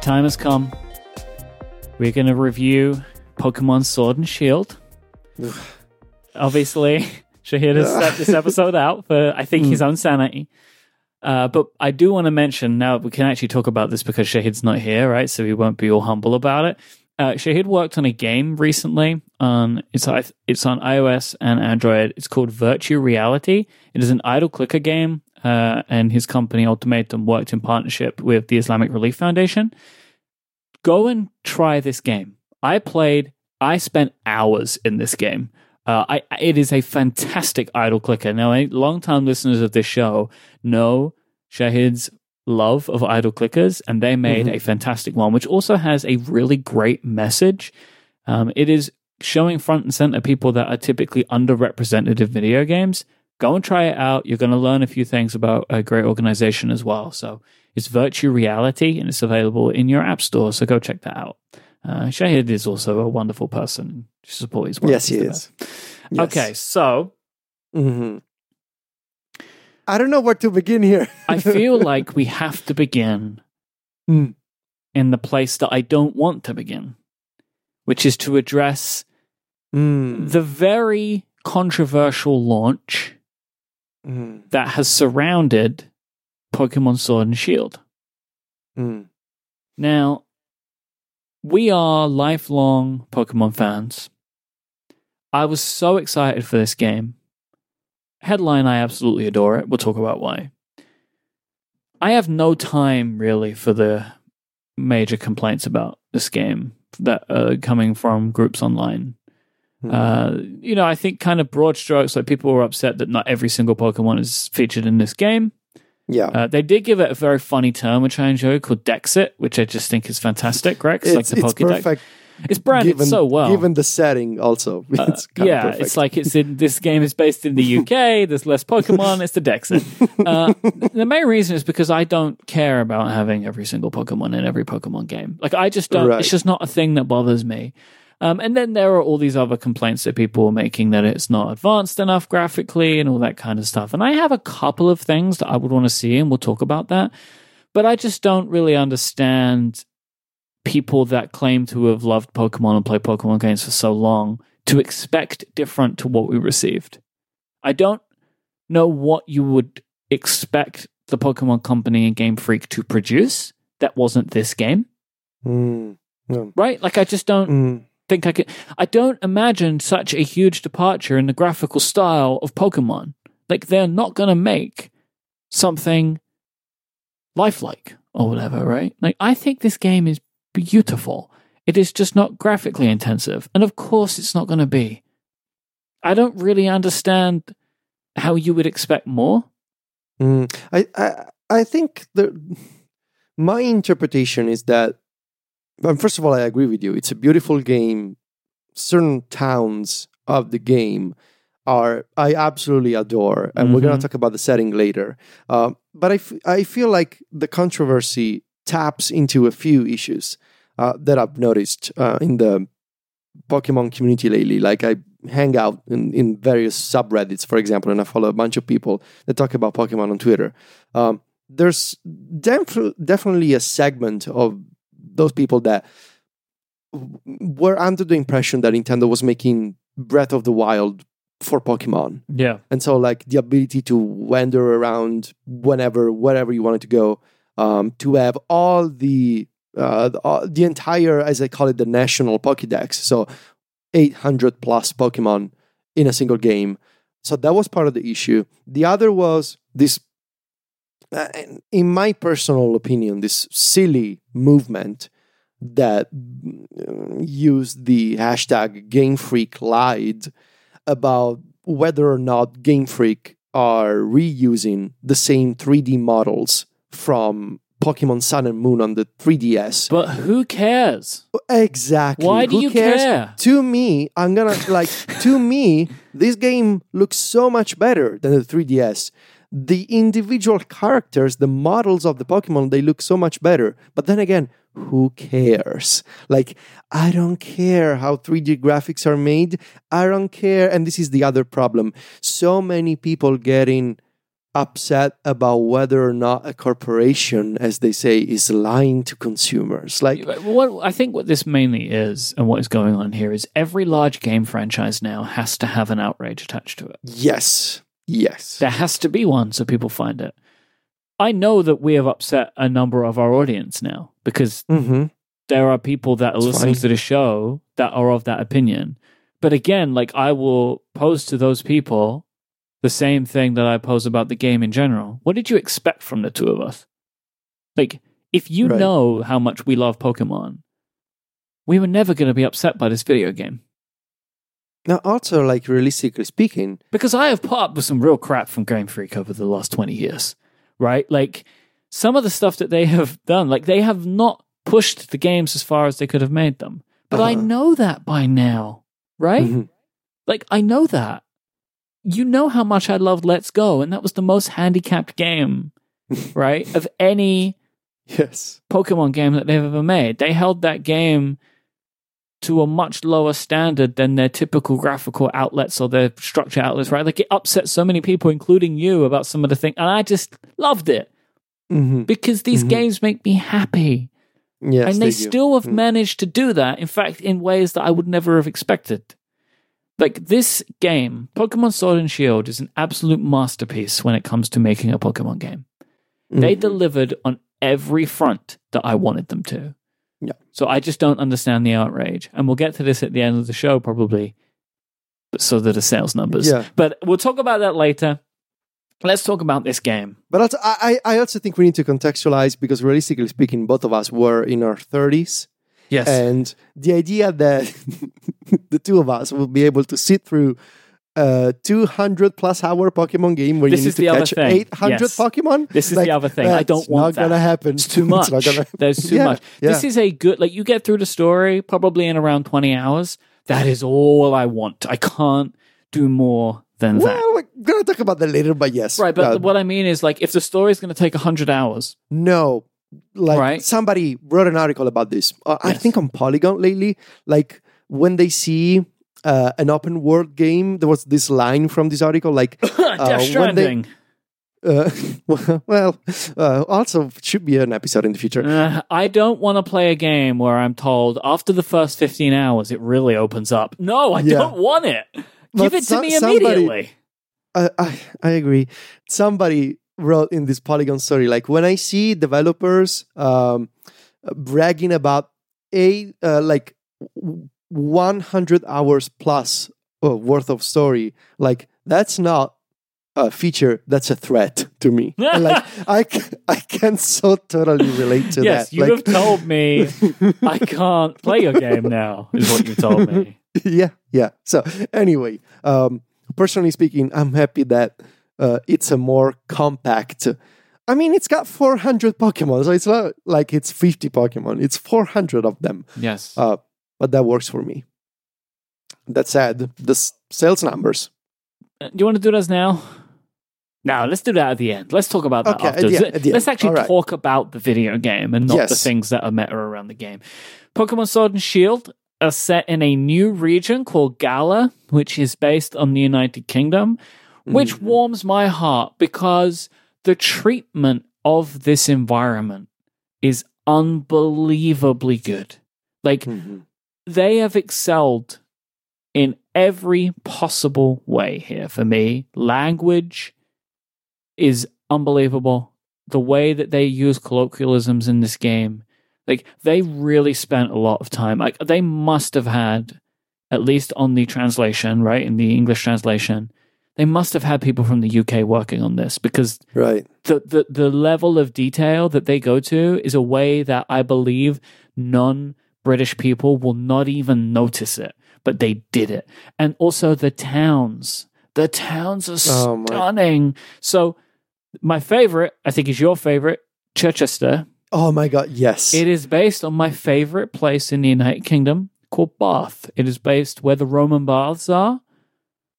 time has come. We're going to review Pokemon Sword and Shield. Obviously, Shahid has set this episode out for, I think, his own sanity. Uh, but I do want to mention now we can actually talk about this because Shahid's not here, right? So he won't be all humble about it. Uh, Shahid worked on a game recently. On it's it's on iOS and Android. It's called Virtual Reality. It is an idle clicker game, uh, and his company Ultimatum worked in partnership with the Islamic Relief Foundation. Go and try this game. I played. I spent hours in this game. Uh, I, it is a fantastic idle clicker. Now, long-time listeners of this show know Shahid's love of idle clickers, and they made mm-hmm. a fantastic one, which also has a really great message. Um, it is showing front and center people that are typically underrepresented in video games. Go and try it out. You're going to learn a few things about a great organization as well. So it's virtual reality and it's available in your app store. So go check that out. Uh, Shahid is also a wonderful person. Support his work. Yes, he is. Yes. Okay, so. Mm-hmm. I don't know where to begin here. I feel like we have to begin mm. in the place that I don't want to begin, which is to address mm. the very controversial launch mm. that has surrounded Pokemon Sword and Shield. Hmm. Now, we are lifelong Pokemon fans. I was so excited for this game. Headline, I absolutely adore it. We'll talk about why. I have no time really for the major complaints about this game that are coming from groups online. Mm-hmm. Uh, you know, I think kind of broad strokes, like people were upset that not every single Pokemon is featured in this game. Yeah. Uh, they did give it a very funny term, which I enjoy, called Dexit, which I just think is fantastic, Rex. It's, like the it's Pokedex. perfect. It's branded given, so well. Given the setting, also. Uh, It's yeah, perfect. it's like it's in this game is based in the UK. There's less Pokemon. It's the Dexit. Uh, the main reason is because I don't care about having every single Pokemon in every Pokemon game. Like I just don't. Right. It's just not a thing that bothers me. Um, and then there are all these other complaints that people are making that it's not advanced enough graphically and all that kind of stuff. And I have a couple of things that I would want to see, and we'll talk about that. But I just don't really understand people that claim to have loved Pokemon and play Pokemon games for so long to expect different to what we received. I don't know what you would expect the Pokemon Company and Game Freak to produce that wasn't this game. Mm, no. Right? Like, I just don't Mm. Think I could. I don't imagine such a huge departure in the graphical style of Pokemon. Like, they're not going to make something lifelike or whatever, right? Like, I think this game is beautiful. It is just not graphically intensive. And of course, it's not going to be. I don't really understand how you would expect more. Mm. I, I I think the my interpretation is that well, first of all, I agree with you. It's a beautiful game. Certain towns of the game are I absolutely adore, and we're going Mhm. to talk about the setting later. Uh, but I, f- I feel like the controversy taps into a few issues uh, that I've noticed uh, in the Pokemon community lately. Like I hang out in, in various subreddits, for example, and I follow a bunch of people that talk about Pokemon on Twitter. Um, there's def- definitely a segment of those people that were under the impression that Nintendo was making Breath of the Wild for Pokemon. Yeah. And so, like, the ability to wander around whenever, wherever you wanted to go, um, to have all the, uh, the, uh, the entire, as I call it, the national Pokédex. So, 800 plus Pokemon in a single game. So, that was part of the issue. The other was this, uh, in my personal opinion, this silly movement that uh, used the hashtag Game Freak lied about whether or not Game Freak are reusing the same 3D models from Pokemon Sun and Moon on the 3DS. But who cares? Exactly. Why do Who you cares? care? To me, I'm gonna like to me, this game looks so much better than the 3DS. The individual characters, the models of the Pokemon, they look so much better. But then again, who cares? Like, I don't care how 3D graphics are made. I don't care. And this is the other problem. So many people getting upset about whether or not a corporation, as they say, is lying to consumers. Like, what I think what this mainly is, and what is going on here, is every large game franchise now has to have an outrage attached to it. yes, yes, There has to be one so people find it. I know that we have upset a number of our audience now because hmm there are people that are It's listening fine. to the show that are of that opinion. But again, like I will pose to those people the same thing that I pose about the game in general. What did you expect from the two of us? Like, if you Right. know how much we love Pokemon, we were never going to be upset by this video game. Now, also, like realistically speaking, Because I have put up with some real crap from Game Freak over the last 20 years, right? Like, some of the stuff that they have done, like, they have not pushed the games as far as they could have made them. But I Uh-huh. know that by now, right? Mhm. Like, I know that. You know how much I loved Let's Go, and that was the most handicapped game, right? Of any yes, Pokemon game that they've ever made. They held that game to a much lower standard than their typical graphical outlets or their structure outlets, right? Like it upset so many people, including you, about some of the things. And I just loved it hmm because these Mhm. games make me happy. yes, and they, do. still have Mm. managed to do that, in fact, in ways that I would never have expected. Like this game, Pokemon Sword and Shield, is an absolute masterpiece when it comes to making a Pokemon game. They Mhm. delivered on every front that I wanted them to. So I just don't understand the outrage. And we'll get to this at the end of the show, probably, but so that the sales numbers. Yeah. But we'll talk about that later. Let's talk about this game. But also, I, I I also think we need to contextualize because realistically speaking, both of us were in our 30s. Yes. And the idea that the two of us will be able to sit through a 200 plus hour Pokemon game where This you need is to the other catch thing. 800 Yes. Pokemon. This is Like, the other thing. I don't want not that. gonna happen. It's too much. not gonna- There's too Yeah, much. This is a good, like, you get through the story probably in around 20 hours. That is all I want. I can't do more than that. Well, we're gonna talk about that later, but yes, Right, but uh, what I mean is, like, if the story is going to take 100 hours, No, like Right. somebody wrote an article about this. Uh, I think on Polygon lately. Like when they see uh, an open world game, there was this line from this article, like, Death Stranding. uh, well, uh, also should be an episode in the future. Uh, I don't want to play a game where I'm told after the first 15 hours it really opens up. No, I Yeah. don't want it. Give But it to so- me somebody- immediately. I, I I agree. Somebody wrote in this Polygon story, like when I see developers um, bragging about a uh, like one hundred hours plus uh, worth of story, like that's not a feature. That's a threat to me. And, like I can so totally relate to yes, that. you like, have told me I can't play your game now, is what you told me. yeah, yeah. So anyway, um, personally speaking, I'm happy that uh, it's a more compact. I mean, it's got 400 Pokemon, so it's not like it's 50 Pokemon. It's 400 of them, Yes. uh, but that works for me. That said, the s- sales numbers. Uh, Do you want to do those now? No, let's do that at the end. Let's talk about that Okay, at after. the end, at the let's actually All right. talk about the video game and not the things that are meta around the game. Pokemon Sword and Shield are set in a new region called Galar, which is based on the United Kingdom, which Mhm. warms my heart because the treatment of this environment is unbelievably good. Like, Mhm. They have excelled in every possible way here for me. Language is unbelievable. The way that they use colloquialisms in this game, like they really spent a lot of time. Like they must have had, at least on the translation, right in the English translation, they must have had people from the UK working on this because Right. the, the the level of detail that they go to is a way that I believe non British people will not even notice it, but they did it. And also the towns. The towns are Oh, my- stunning. So my favorite, I think is your favorite, Circhester. Oh my God! Yes. It is based on my favorite place in the United Kingdom called Bath. It is based where the Roman baths are.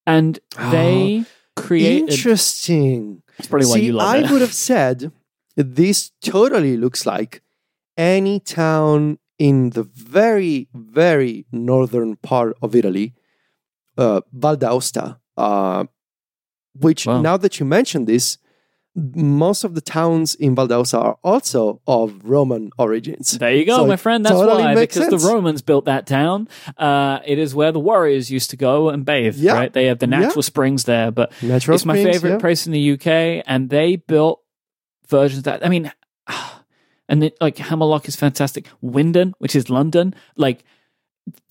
And oh, they created Interesting. That's probably why you love I it. would have said this totally looks like any town in the very, very northern part of Italy, uh, Val d'Aosta, uh, which Wow. now that you mention this, most of the towns in Val d'Aosta are also of Roman origins. There you go, So my friend. That's totally why, because sense. the Romans built that town. Uh, it is where the warriors used to go and bathe. Yeah. Right? They have the Yeah. natural springs there, but Natural it's my springs, favorite yeah. place in the UK, and they built versions that. I mean, and it, like Hammerlocke is fantastic. Wyndon, which is London, like.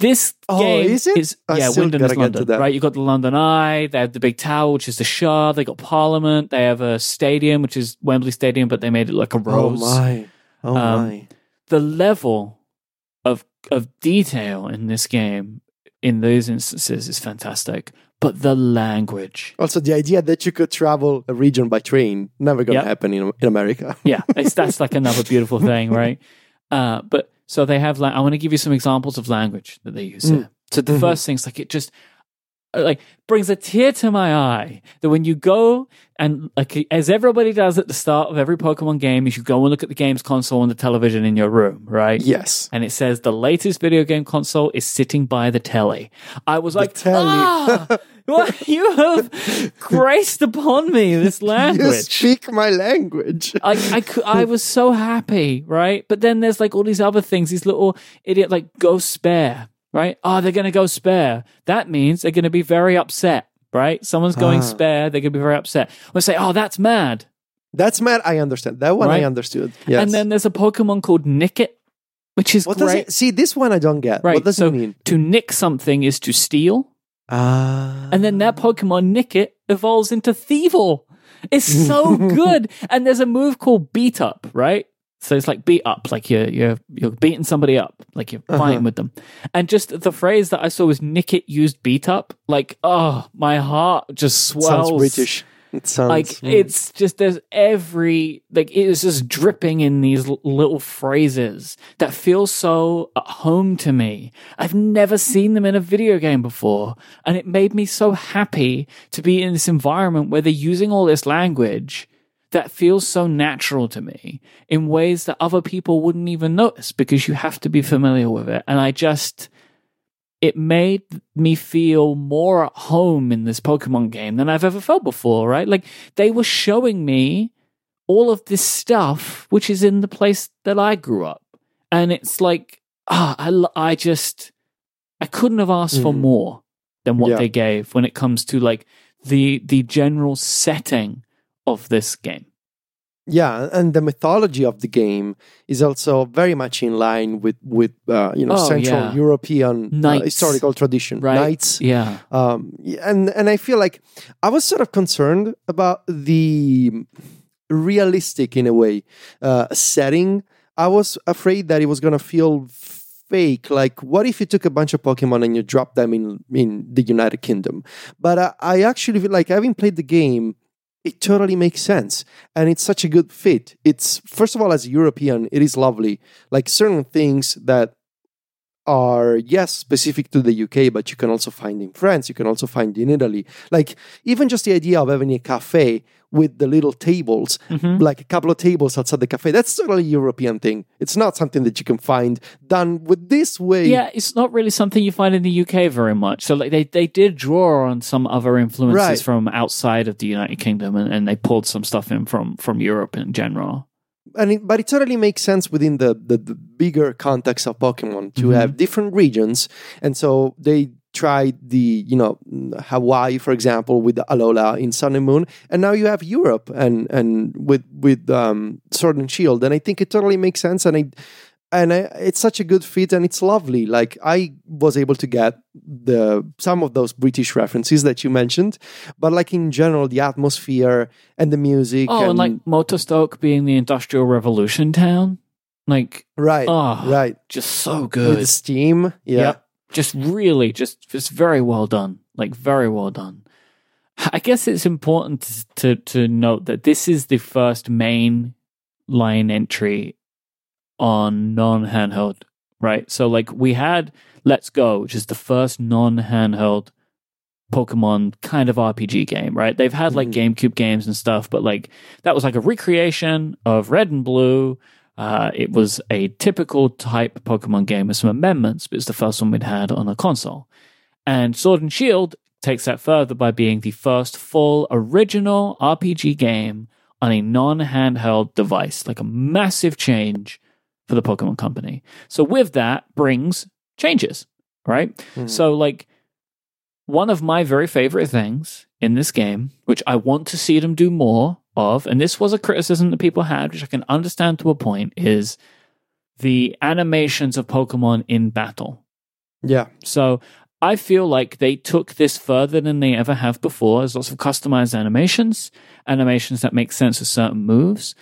This Oh, game is it? Yeah, gotta is London, right? You got the London Eye. They have the big tower, which is the Shard. They got Parliament. They have a stadium, which is Wembley Stadium, but they made it like a rose. Oh my! Oh Um, my! the level of of detail in this game in those instances is fantastic but the language Also, the idea that you could travel a region by train never gonna Yep. happen in in America. yeah that's like another beautiful thing right uh, but so they have like i want to give you some examples of language that they use Mm. here so the Mhm. first thing's like it just like brings a tear to my eye that when you go and like as everybody does at the start of every pokemon game is you go and look at the games console and the television in your room right Yes. and it says the latest video game console is sitting by the telly. I was like, telly. ah, what you have graced upon me this You language. speak my language. I, I, I was so happy, right? But then there's like all these other things, these little idiot like go spare, right? Oh, they're going to go spare. That means they're going to be very upset, right? Someone's going Ah. spare, they're going to be very upset. We'll say, oh, that's mad. That's mad. I understand that one. Right. I understood. Yes. And then there's a Pokemon called Nickit, which is what does great. it? See, this one I don't get. Right, What does so it mean? To nick something is to steal. Ah. and then that Pokemon Nickit evolves into Thievul. It's so good. And there's a move called Beat Up, right? So it's like beat up, like you're you're you're beating somebody up, like you're Uh-huh. fighting with them. And just the phrase that I saw was Nickit used beat up. Like, oh, my heart just swells. sounds British. It sounds Like mm. it's just there's every like it is just dripping in these l- little phrases that feel so at home to me. I've never seen them in a video game before, and it made me so happy to be in this environment where they're using all this language that feels so natural to me in ways that other people wouldn't even notice because you have to be familiar with it. And I just it made me feel more at home in this Pokemon game than I've ever felt before, right? Like they were showing me all of this stuff, which is in the place that I grew up. And it's like, ah, I, I just, I couldn't have asked for Mhm. more than what Yeah. they gave when it comes to like the, the general setting of this game. Yeah, and the mythology of the game is also very much in line with with uh, you know Oh, Central yeah. European uh, historical tradition, Right. knights. Yeah. Um, and and I feel like I was sort of concerned about the realistic, in a way, uh, setting. I was afraid that it was gonna feel fake. Like, what if you took a bunch of Pokemon and you dropped them in in the United Kingdom? But I, I actually feel like having played the game it totally makes sense and it's such a good fit. It's first of all as a european it is lovely. Like certain things that are yes specific to the uk but you can also find in france you can also find in italy like even just the idea of having a cafe with the little tables Mhm. like a couple of tables outside the cafe that's totally a european thing it's not something that you can find done with this way Yeah, it's not really something you find in the UK very much. So like they, they did draw on some other influences Right. from outside of the United Kingdom and, and they pulled some stuff in from from Europe in general. and it, but it totally makes sense within the, the, the bigger context of Pokemon to Mhm. have different regions, and so they tried the you know Hawaii, for example, with the Alola in Sun and Moon, and now you have Europe and and with with um, Sword and Shield, and I think it totally makes sense, and I. And I, it's such a good fit, and it's lovely. Like I was able to get the some of those British references that you mentioned, but like in general, the atmosphere and the music. Oh, and, like Motostoke being the Industrial Revolution town. Like, right, oh, right. just so with good. steam. Yeah. Yep. Just really, just just very well done. Like very well done. I guess it's important to to note that this is the first main line entry on non handheld, right? So like we had Let's Go, which is the first non handheld Pokemon kind of RPG game, right? They've had like mm-hmm. GameCube games and stuff, but like that was like a recreation of Red and Blue. Uh, it was a typical type Pokemon game with some amendments, but it's the first one we'd had on a console. And Sword and Shield takes that further by being the first full original RPG game on a non handheld device, like a massive change for the Pokemon Company. So, with that brings changes, right? Mhm. So, like, one of my very favorite things in this game, which I want to see them do more of, and this was a criticism that people had, which I can understand to a point, is the animations of Pokemon in battle. yeah, So I feel like they took this further than they ever have before. There's lots of customized animations, animations that make sense of certain moves.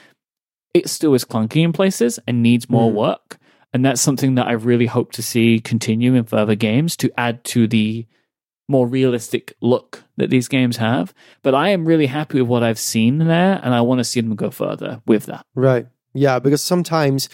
It still is clunky in places and needs more Mm. work. And that's something that I really hope to see continue in further games to add to the more realistic look that these games have. But I am really happy with what I've seen there, and I want to see them go further with that. right. Yeah, because sometimes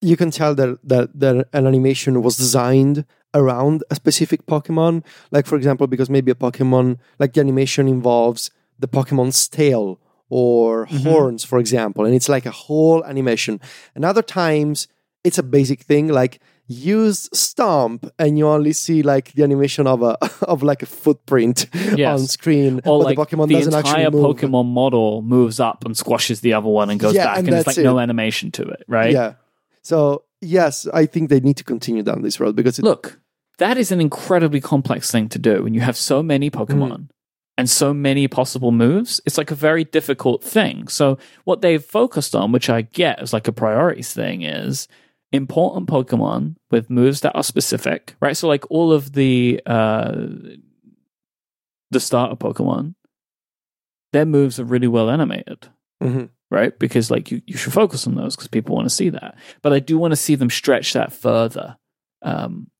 you can tell that that, that an animation was designed around a specific Pokemon. Like for example, because maybe a Pokemon like the animation involves the Pokemon's tail or Mhm. horns, for example, and it's like a whole animation. And other times it's a basic thing like use stomp and you only see like the animation of a of like a footprint Yes. on screen Or like the Pokemon the doesn't entire actually move. Pokemon model moves up and squashes the other one and goes Yeah, back, and and, it's like no animation to it, right? Yeah. So yes, I think they need to continue down this road because it, Look, that is an incredibly complex thing to do when you have so many Pokemon Mm. and so many possible moves. It's like a very difficult thing. So what they've focused on, which I get as like a priorities thing, is important Pokemon with moves that are specific, right? So like all of the uh the starter Pokemon, their moves are really well animated. Mhm. right? Because like you, you should focus on those because people want to see that. But I do want to see them stretch that further. Um,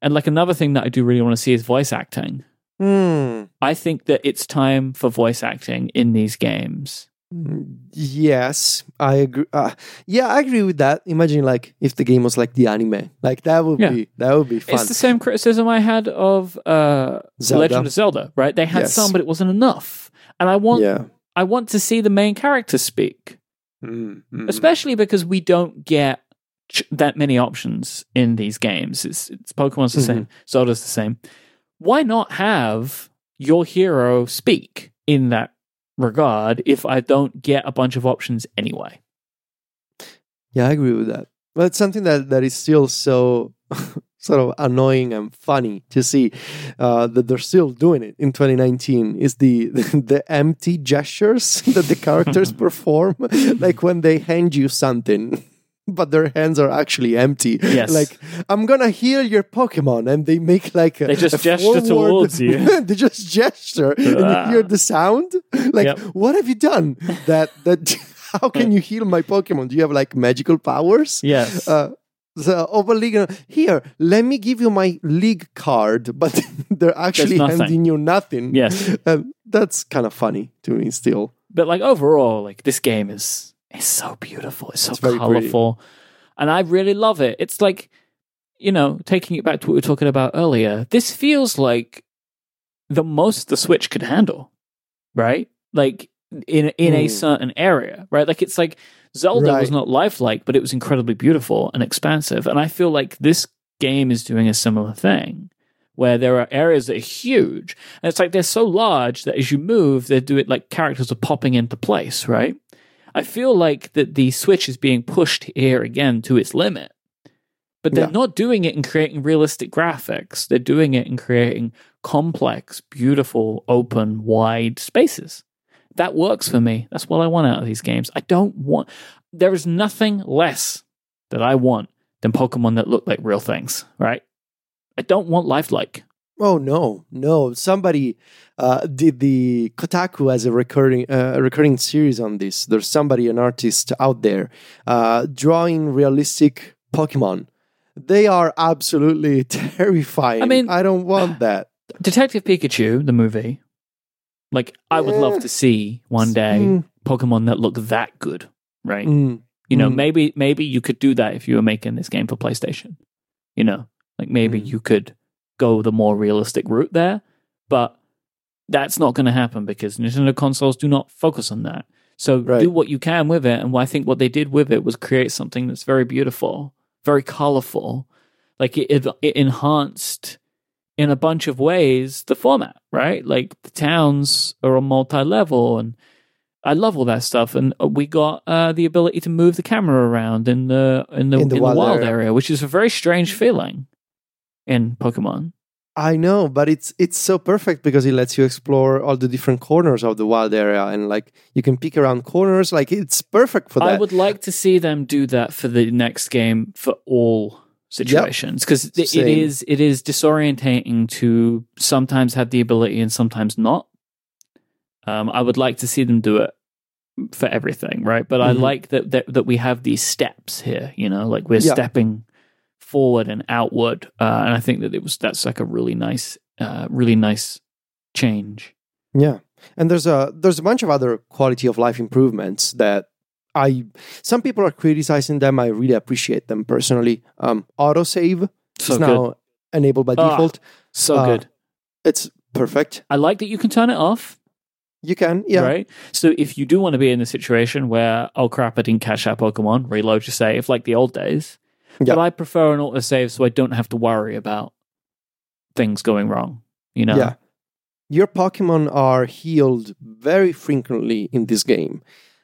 and like another thing that I do really want to see is voice acting. Hmm. I think that it's time for voice acting in these games. Yes, I agree. Uh, yeah, I agree with that. Imagine like if the game was like the anime, like that would Yeah. be that would be fun. It's the same criticism I had of uh. Legend of Zelda, right? They had Yes. some, but it wasn't enough. And I want yeah. I want to see the main character speak. Mm, mm. especially because we don't get ch- that many options in these games. It's, it's Pokemon's the Mhm. same, Zelda's the same. Why not have your hero speak in that regard if I don't get a bunch of options anyway? Yeah, I agree with that. But it's something that, that is still so sort of annoying and funny to see uh, that they're still doing it in 2019 is the the empty gestures that the characters perform, like when they hand you something. But their hands are actually empty. Yes. Like I'm gonna heal your Pokemon, and they make like a, They just gesture forward- towards you. they just gesture, and you Ah. hear the sound. Like, Yep. what have you done? That that. How can you heal my Pokemon? Do you have like magical powers? Yes. Uh, the Oval League. uh, Here, let me give you my league card, but they're actually handing you nothing. yes. And that's kind of funny to me still. But like overall, like this game is is so beautiful. It's so It's very pretty. colorful, and I really love it. It's like you know, taking it back to what we were talking about earlier. This feels like the most the Switch could handle, right? Like in in a Hmm. certain area, right? Like it's like Zelda was not lifelike, but it was incredibly beautiful and expansive. And I feel like this game is doing a similar thing where there are areas that are huge. And it's like they're so large that as you move, they do it like characters are popping into place, right? I feel like that the Switch is being pushed here again to its limit. But they're Yeah. not doing it in creating realistic graphics. They're doing it in creating complex, beautiful, open, wide spaces. That works for me. That's what I want out of these games. I don't want there is nothing less that I want than Pokemon that look like real things, right? I don't want lifelike. Oh no, no! Somebody uh, did the Kotaku as a recurring uh, a recurring series on this. There's somebody, an artist out there, uh, drawing realistic Pokemon. They are absolutely terrifying. I mean- I don't want that. Detective Pikachu, the movie, like I would love to see one day Mm, Pokemon that look that good, right? mm, You know, Mm. maybe maybe you could do that if you were making this game for PlayStation. You know, like maybe Mm. you could go the more realistic route there, but that's not going to happen because Nintendo consoles do not focus on that. So Right. do what you can with it, and I think what they did with it was create something that's very beautiful, very colorful. Like it, it, it enhanced in a bunch of ways the format, right? Like the towns are on multi-level, and I love all that stuff, and we got uh, the ability to move the camera around in the in the in the, in wild, the wild area. area, which is a very strange feeling in Pokemon. I know, but it's it's so perfect because it lets you explore all the different corners of the wild area and like you can peek around corners. Like it's perfect for that. I would like to see them do that for the next game for all situations because yep. it, it is it is disorientating to sometimes have the ability and sometimes not. Um, I would like to see them do it for everything, right? But mm-hmm. I like that, that that we have these steps here. You know, like we're stepping forward and outward, uh, and I think that it was that's like a really nice, uh, really nice change. Yeah, and there's a there's a bunch of other quality of life improvements that I some people are criticizing them. I really appreciate them personally. Um, autosave so is now enabled by ah, default. so uh, good. It's perfect. I like that you can turn it off. You can, yeah. Right. So if you do want to be in a situation where, oh crap, I didn't catch that Pokemon, reload your save like the old days. Yep. But I prefer an autosave so I don't have to worry about things going wrong. You know? Yeah. Your Pokemon are healed very frequently in this game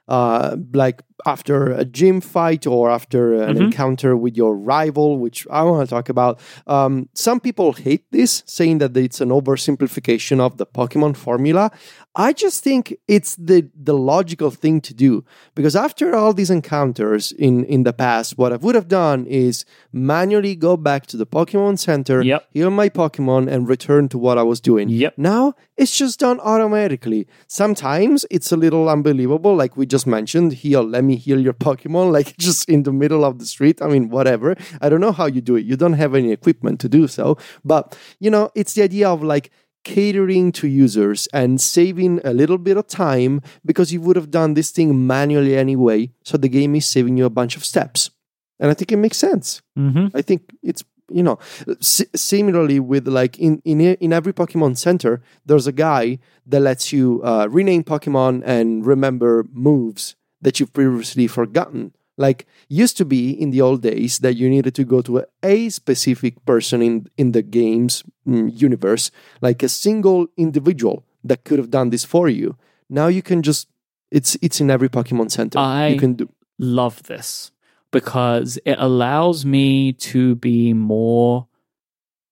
uh, like after a gym fight or after an mm-hmm. encounter with your rival, which I want to talk about. Um, some people hate this, saying that it's an oversimplification of the Pokemon formula. I just think it's the the logical thing to do because after all these encounters in in the past, what I would have done is manually go back to the Pokemon Center, yep. heal my Pokemon, and return to what I was doing. Yep. Now it's just done automatically. Sometimes it's a little unbelievable, like we just mentioned. Heal, let me heal your Pokemon, like just in the middle of the street. I mean, whatever. I don't know how you do it. You don't have any equipment to do so, but you know, it's the idea of like catering to users and saving a little bit of time because you would have done this thing manually anyway. So the game is saving you a bunch of steps. And I think it makes sense. Mm-hmm. I think it's you know s- similarly with like in, in in every pokemon center there's a guy that lets you uh, rename pokemon and remember moves that you've previously forgotten like used to be in the old days that you needed to go to a, specific person in in the game's mm, universe, like a single individual that could have done this for you. Now you can just it's it's in every Pokemon Center. I you can do love this because it allows me to be more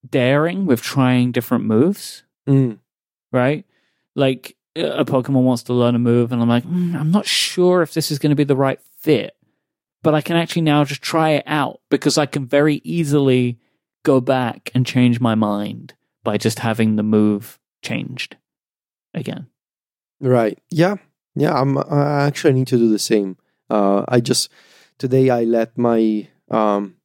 daring with trying different moves. Mm. Right? Like a Pokemon wants to learn a move, and I'm like, mm, I'm not sure if this is going to be the right fit but I can actually now just try it out because I can very easily go back and change my mind by just having the move changed again. Right. Yeah. Yeah. I'm. I actually need to do the same. Uh, I just today I let my um,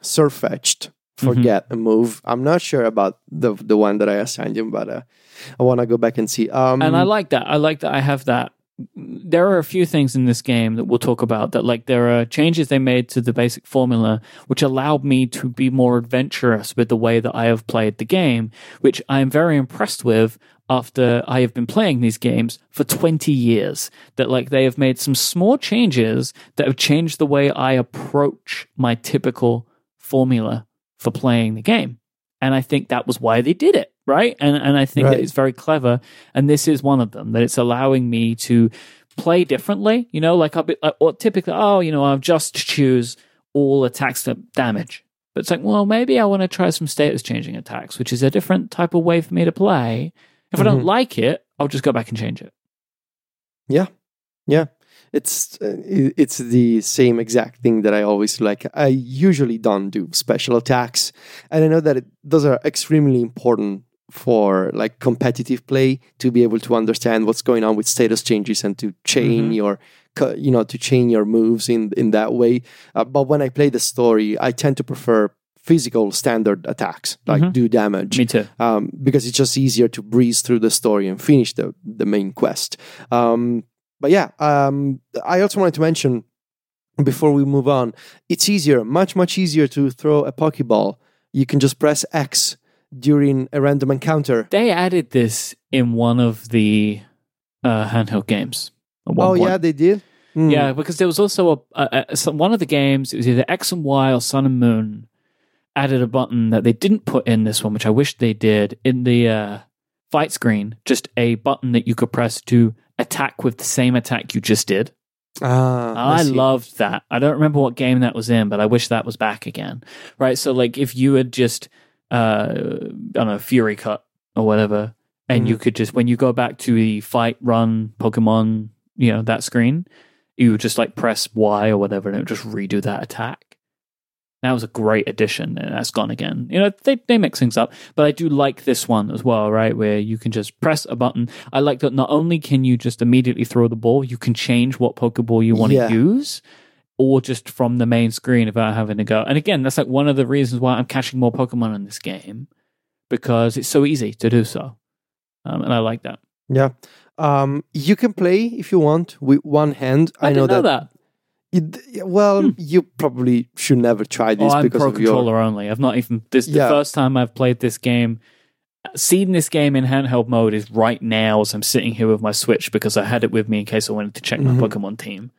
Sirfetch'd mm-hmm. Forget mm-hmm. a move. I'm not sure about the the one that I assigned him, but uh, I want to go back and see. Um, and I like that. I like that I have that there are a few things in this game that we'll talk about that like there are changes they made to the basic formula which allowed me to be more adventurous with the way that I have played the game which I am very impressed with after I have been playing these games for 20 years that like they have made some small changes that have changed the way I approach my typical formula for playing the game and I think that was why they did it right? And and I think right. that it's very clever. And this is one of them that it's allowing me to play differently. You know, like I'll be like, or typically, oh, you know, I'll just choose all attacks to damage. But it's like, well, maybe I want to try some status changing attacks, which is a different type of way for me to play. If mm-hmm. I don't mm-hmm. like it, I'll just go back and change it. Yeah, yeah it's uh, it's the same exact thing that I always like. I usually don't do special attacks, and I know that it, those are extremely important for like competitive play to be able to understand what's going on with status changes and to chain mm-hmm. your you know to chain your moves in in that way uh, but when i play the story i tend to prefer physical standard attacks like mm-hmm. do damage me too um, because it's just easier to breeze through the story and finish the the main quest um, but yeah um, i also wanted to mention before we move on it's easier much much easier to throw a pokeball you can just press x during a random encounter. They added this in one of the uh, handheld games. oh point. yeah, they did. Mm. Yeah, because there was also a, a, a, one of the games. It was either X and Y or Sun and Moon. Added a button that they didn't put in this one, which I wish they did in the uh, fight screen. Just a button that you could press to attack with the same attack you just did. Ah, I, see. loved that. I don't remember what game that was in, but I wish that was back again. Right? So like if you had just uh I don't know, Fury Cut or whatever, and Mm-hmm. you could just when you go back to the fight run Pokemon, you know, that screen, you would just like press Y or whatever and it would just redo that attack. That was a great addition, and that's gone again. You know, they they mix things up, but I do like this one as well, right? Where you can just press a button. I like that not only can you just immediately throw the ball, you can change what Pokeball you want to Yeah. use, or just from the main screen without having to go. And again, that's like one of the reasons why I'm catching more Pokemon in this game because it's so easy to do so, um, and I like that. Yeah. Um, you can play if you want with one hand. I, I, know know that. that. Well, you probably should never try Hmm. Oh, this I'm because pro of your. controller only. I've not even this. Yeah. The first time I've played this game, seeing this game in handheld mode is right now as I'm sitting here with my Switch because I had it with me in case I wanted to check my Pokemon team.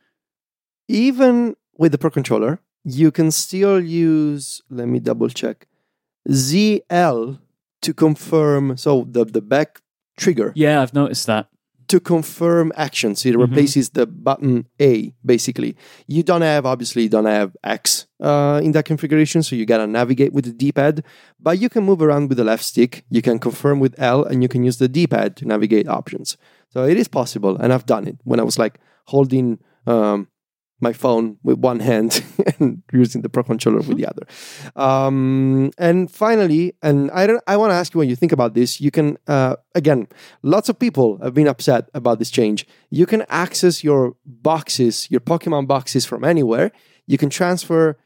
Even with the Pro controller, you can still use. Let me double check. ZL to confirm. So the the back trigger Yeah, I've noticed that. To confirm actions. It Mhm. replaces the button A basically. You don't have obviously you don't have X uh, in that configuration, so you gotta navigate with the D-pad. But you can move around with the left stick. You can confirm with L, and you can use the D-pad to navigate options. So it is possible, and I've done it when I was like holding um, my phone with one hand and using the Pro controller with the other. Um, and finally, and I don't, I want to ask you what you think about this. You can uh, again, lots of people have been upset about this change. You can access your boxes, your Pokemon boxes from anywhere. You can transfer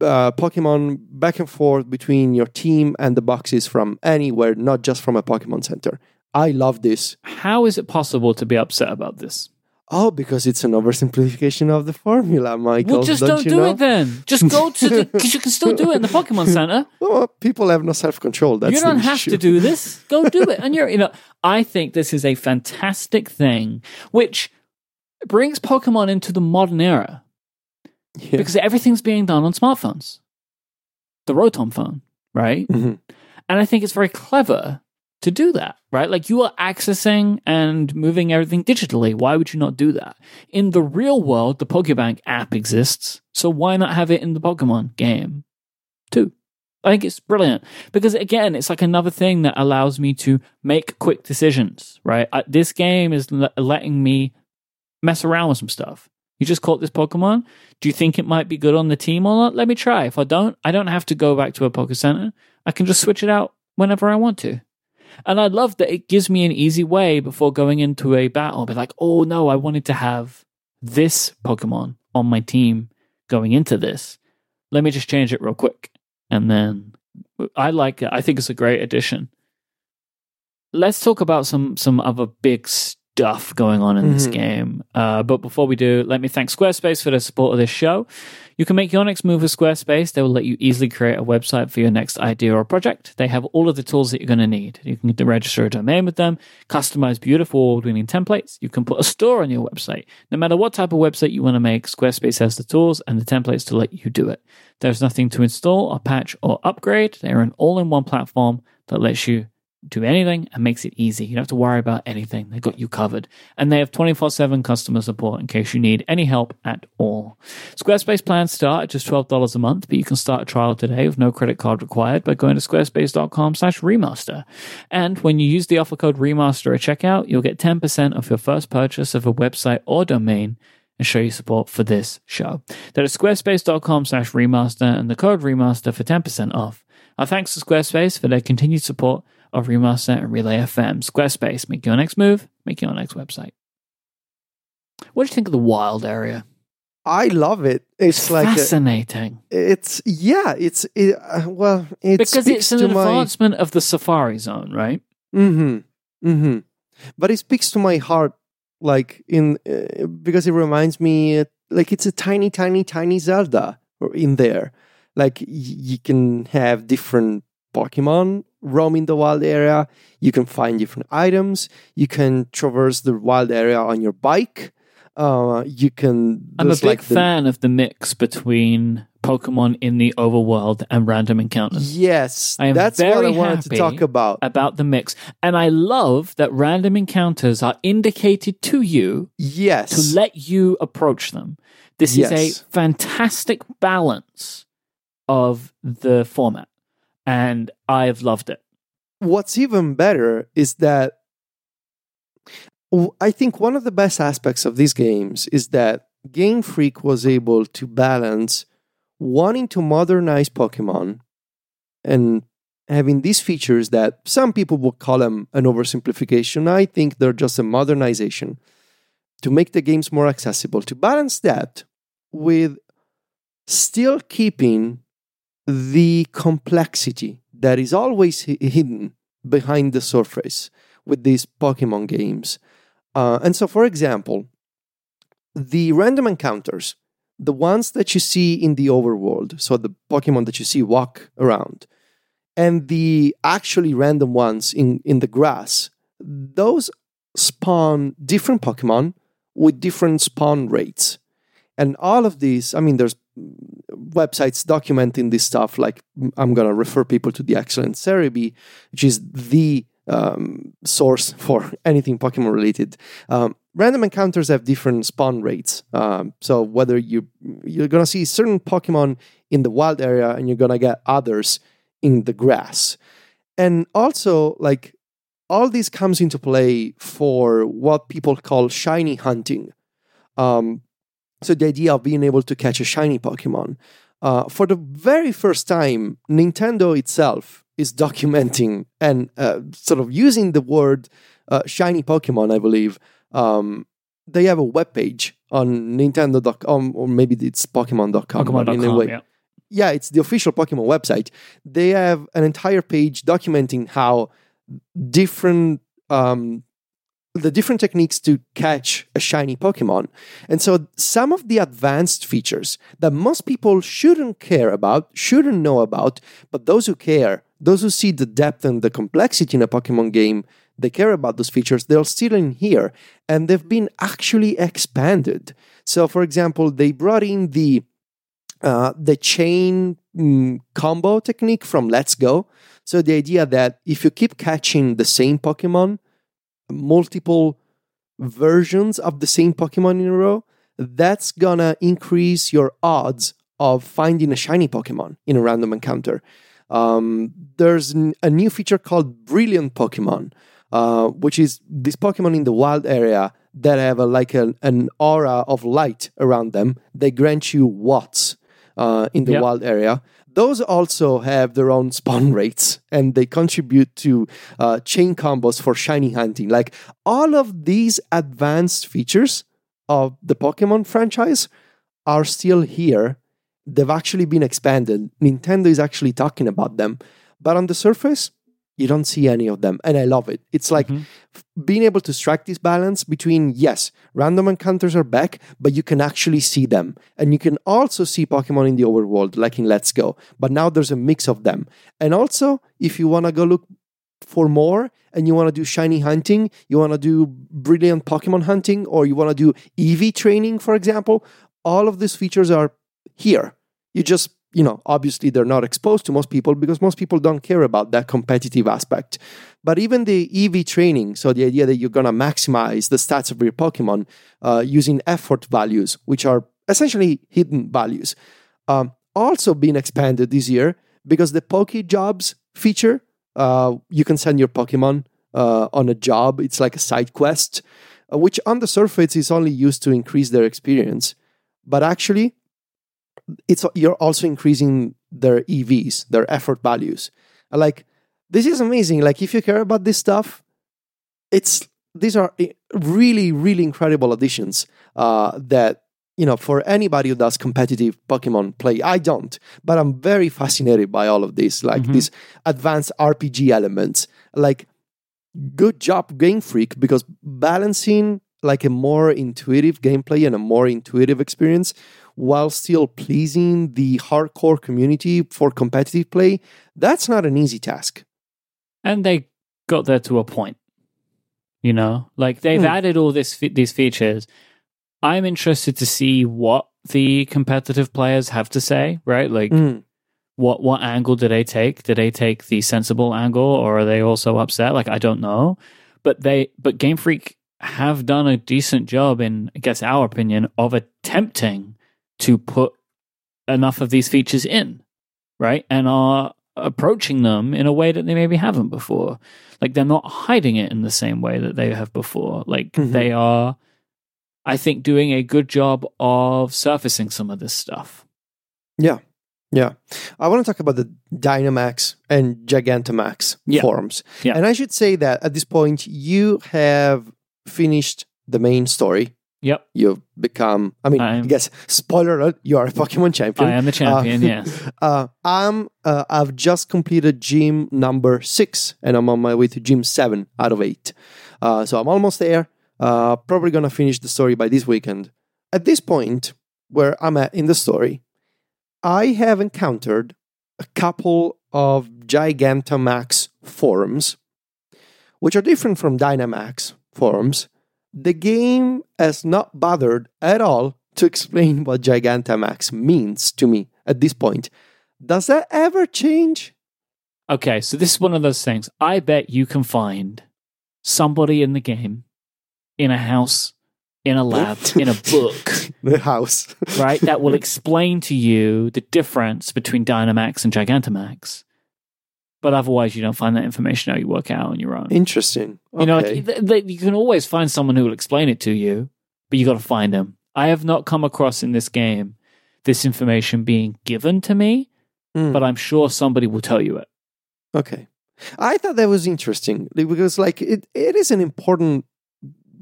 uh, Pokemon back and forth between your team and the boxes from anywhere, not just from a Pokemon Center. I love this. How is it possible to be upset about this? Oh, because it's an oversimplification of the formula, Michael. well, just don't, you do know? it then. Just go to the because you can still do it in the Pokemon Center. Well, people have no self control. That's you don't have issue. to do this. Go do it. And you're, you know, I think this is a fantastic thing, which brings Pokemon into the modern era Yeah. because everything's being done on smartphones, the Rotom phone, right? Mhm. And I think it's very clever to do that, right? Like you are accessing and moving everything digitally. Why would you not do that? In the real world, the Pokebank app exists. So why not have it in the Pokemon game too? I think it's brilliant because again, it's like another thing that allows me to make quick decisions, right? Uh, this game is le- letting me mess around with some stuff. You just caught this Pokemon. Do you think it might be good on the team or not? Let me try. If I don't, I don't have to go back to a Poke Center. I can just switch it out whenever I want to. And I love that it gives me an easy way before going into a battle. Be like, oh no, I wanted to have this Pokemon on my team going into this. Let me just change it real quick. And then I like it. I think it's a great addition. Let's talk about some some other big stuff going on in this Mhm. game. Uh, but before we do, let me thank Squarespace for their support of this show. You can make your next move with Squarespace. They will let you easily create a website for your next idea or project. They have all of the tools that you're going to need. You can register a domain with them, customize beautiful award winning templates. You can put a store on your website. No matter what type of website you want to make, Squarespace has the tools and the templates to let you do it. There's nothing to install or patch or upgrade. They're an all in one platform that lets you do anything and makes it easy. You don't have to worry about anything. They got you covered. And they have 24 7 customer support in case you need any help at all. Squarespace plans start at just $12 a month, but you can start a trial today with no credit card required by going to squarespace.com slash remaster. And when you use the offer code remaster at checkout, you'll get 10% off your first purchase of a website or domain and show your support for this show. That is squarespace.com slash remaster and the code remaster for 10% off. Our thanks to Squarespace for their continued support of Remaster and Relay FM. Squarespace, make your next move, make your next website. What do you think of the wild area? I love it. It's like a, Fascinating. it's yeah. It's it, uh, well. It because it's an to my advancement of the Safari Zone, right? hmm hmm But it speaks to my heart, like in uh, because it reminds me, uh, like it's a tiny, tiny, tiny Zelda in there. Like y- you can have different Pokemon roaming the wild area. You can find different items. You can traverse the wild area on your bike. Uh, you can. I'm a big like the- fan of the mix between Pokemon in the overworld and random encounters. Yes, I am that's what I very wanted to talk about. About the mix. And I love that random encounters are indicated to you Yes, to let you approach them. This is a fantastic balance of the format. And I've loved it. what's even better is that I think one of the best aspects of these games is that Game Freak was able to balance wanting to modernize Pokemon and having these features that some people would call them an oversimplification. I think they're just a modernization to make the games more accessible, to balance that with still keeping the complexity that is always hidden behind the surface with these Pokemon games. Uh, and so, for example, the random encounters, the ones that you see in the overworld, so the Pokemon that you see walk around, and the actually random ones in, in the grass, those spawn different Pokemon with different spawn rates. And all of these, I mean, there's websites documenting this stuff. Like I'm to refer people to the excellent Serebii, which is the um, source for anything Pokemon related. Um, random encounters have different spawn rates. Um, so whether you you're to see certain Pokemon in the wild area and you're to get others in the grass, and also like all this comes into play for what people call shiny hunting. Um, so the idea of being able to catch a shiny Pokemon. Uh, for the very first time, Nintendo itself is documenting and uh, sort of using the word uh, shiny Pokemon, I believe. Um, they have a webpage on Nintendo.com, or maybe it's Pokemon.com. but in a Pokemon.com. way- Yeah. yeah, it's the official Pokemon website. They have an entire page documenting how different um, the different techniques to catch a shiny Pokemon. And so some of the advanced features that most people shouldn't care about, shouldn't know about, but those who care, those who see the depth and the complexity in a Pokemon game, they care about those features, they're still in here and they've been actually expanded. So for example, they brought in the uh, the chain mm, combo technique from Let's Go. So the idea that if you keep catching the same Pokemon, multiple versions of the same Pokemon in a row, that's gonna increase your odds of finding a shiny Pokemon in a random encounter. Um, there's a new feature called Brilliant Pokemon, uh, which is this Pokemon in the wild area that have a, like an, an aura of light around them. They grant you watts uh, in the Yep. wild area. Those also have their own spawn rates and they contribute to uh, chain combos for shiny hunting. Like all of these advanced features of the Pokemon franchise are still here. They've actually been expanded. Nintendo is actually talking about them. But on the surface, you don't see any of them. And I love it. It's like Mhm. f- being able to strike this balance between, yes, random encounters are back, but you can actually see them. And you can also see Pokemon in the overworld, like in Let's Go. But now there's a mix of them. And also, if you want to go look for more and you want to do shiny hunting, you want to do brilliant Pokemon hunting, or you want to do EV training, for example, all of these features are here. You just, you know, obviously they're not exposed to most people because most people don't care about that competitive aspect. But even the EV training, so the idea that you're going to maximize the stats of your Pokemon uh, using effort values, which are essentially hidden values, um, also being expanded this year because the Poke Jobs feature, uh, you can send your Pokemon uh, on a job. It's like a side quest, uh, which on the surface is only used to increase their experience, but actually, it's you're also increasing their EVs, their effort values. Like this is amazing. Like if you care about this stuff, it's these are really really incredible additions uh, that you know for anybody who does competitive Pokemon play. I don't, but I'm very fascinated by all of this, like Mhm. these advanced RPG elements. Like good job, Game Freak, because balancing like a more intuitive gameplay and a more intuitive experience while still pleasing the hardcore community for competitive play, that's not an easy task. and they got there to a point. You know, like they've Hmm. added all this these features. I'm interested to see what the competitive players have to say, right? Like, Mm. what what angle do they take? Do they take the sensible angle, or are they also upset? Like, I don't know. But they, but Game Freak have done a decent job in, I guess, our opinion, of attempting to put enough of these features in, right? And are approaching them in a way that they maybe haven't before. Like they're not hiding it in the same way that they have before. Like Mhm. they are, I think, doing a good job of surfacing some of this stuff. Yeah. Yeah. I want to talk about the Dynamax and Gigantamax Yeah. forms. Yeah. And I should say that at this point, you have finished the main story. Yep, You've become, I mean, I I'm- guess, spoiler alert, you are a Pokemon champion. I am the champion. yes, Uh, I'm, uh, I've just completed gym number six and I'm on my way to gym seven out of eight. Uh, so I'm almost there. Uh, probably going to finish the story by this weekend. At this point, where I'm at in the story, I have encountered a couple of Gigantamax forms, which are different from Dynamax forms. The game has not bothered at all to explain what Gigantamax means to me at this point. Does that ever change? Okay, so this is one of those things. I bet you can find somebody in the game, in a house, in a lab, in a book, The house. right, that will explain to you the difference between Dynamax and Gigantamax. But otherwise, you don't find that information out. You work out on your own. Interesting. You know, like, th- th- you can always find someone who will explain it to you, but you got to find them. I have not come across in this game this information being given to me, Hmm. but I'm sure somebody will tell you it. Okay. I thought that was interesting because, like, it, it is an important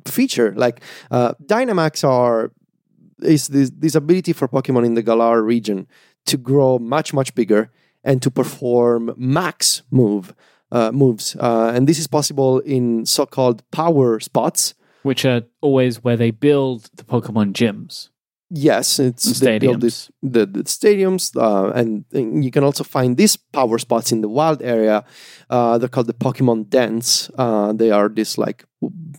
feature. Like, uh, Dynamax are is this this ability for Pokemon in the Galar region to grow much much bigger and to perform max move uh, moves, uh, and this is possible in so-called power spots. which are always where they build the Pokemon gyms Yes, it's and they build this the, the stadiums, uh, and, and you can also find these power spots in the wild area. Uh, they're called the Pokemon Dens. Uh, they are this like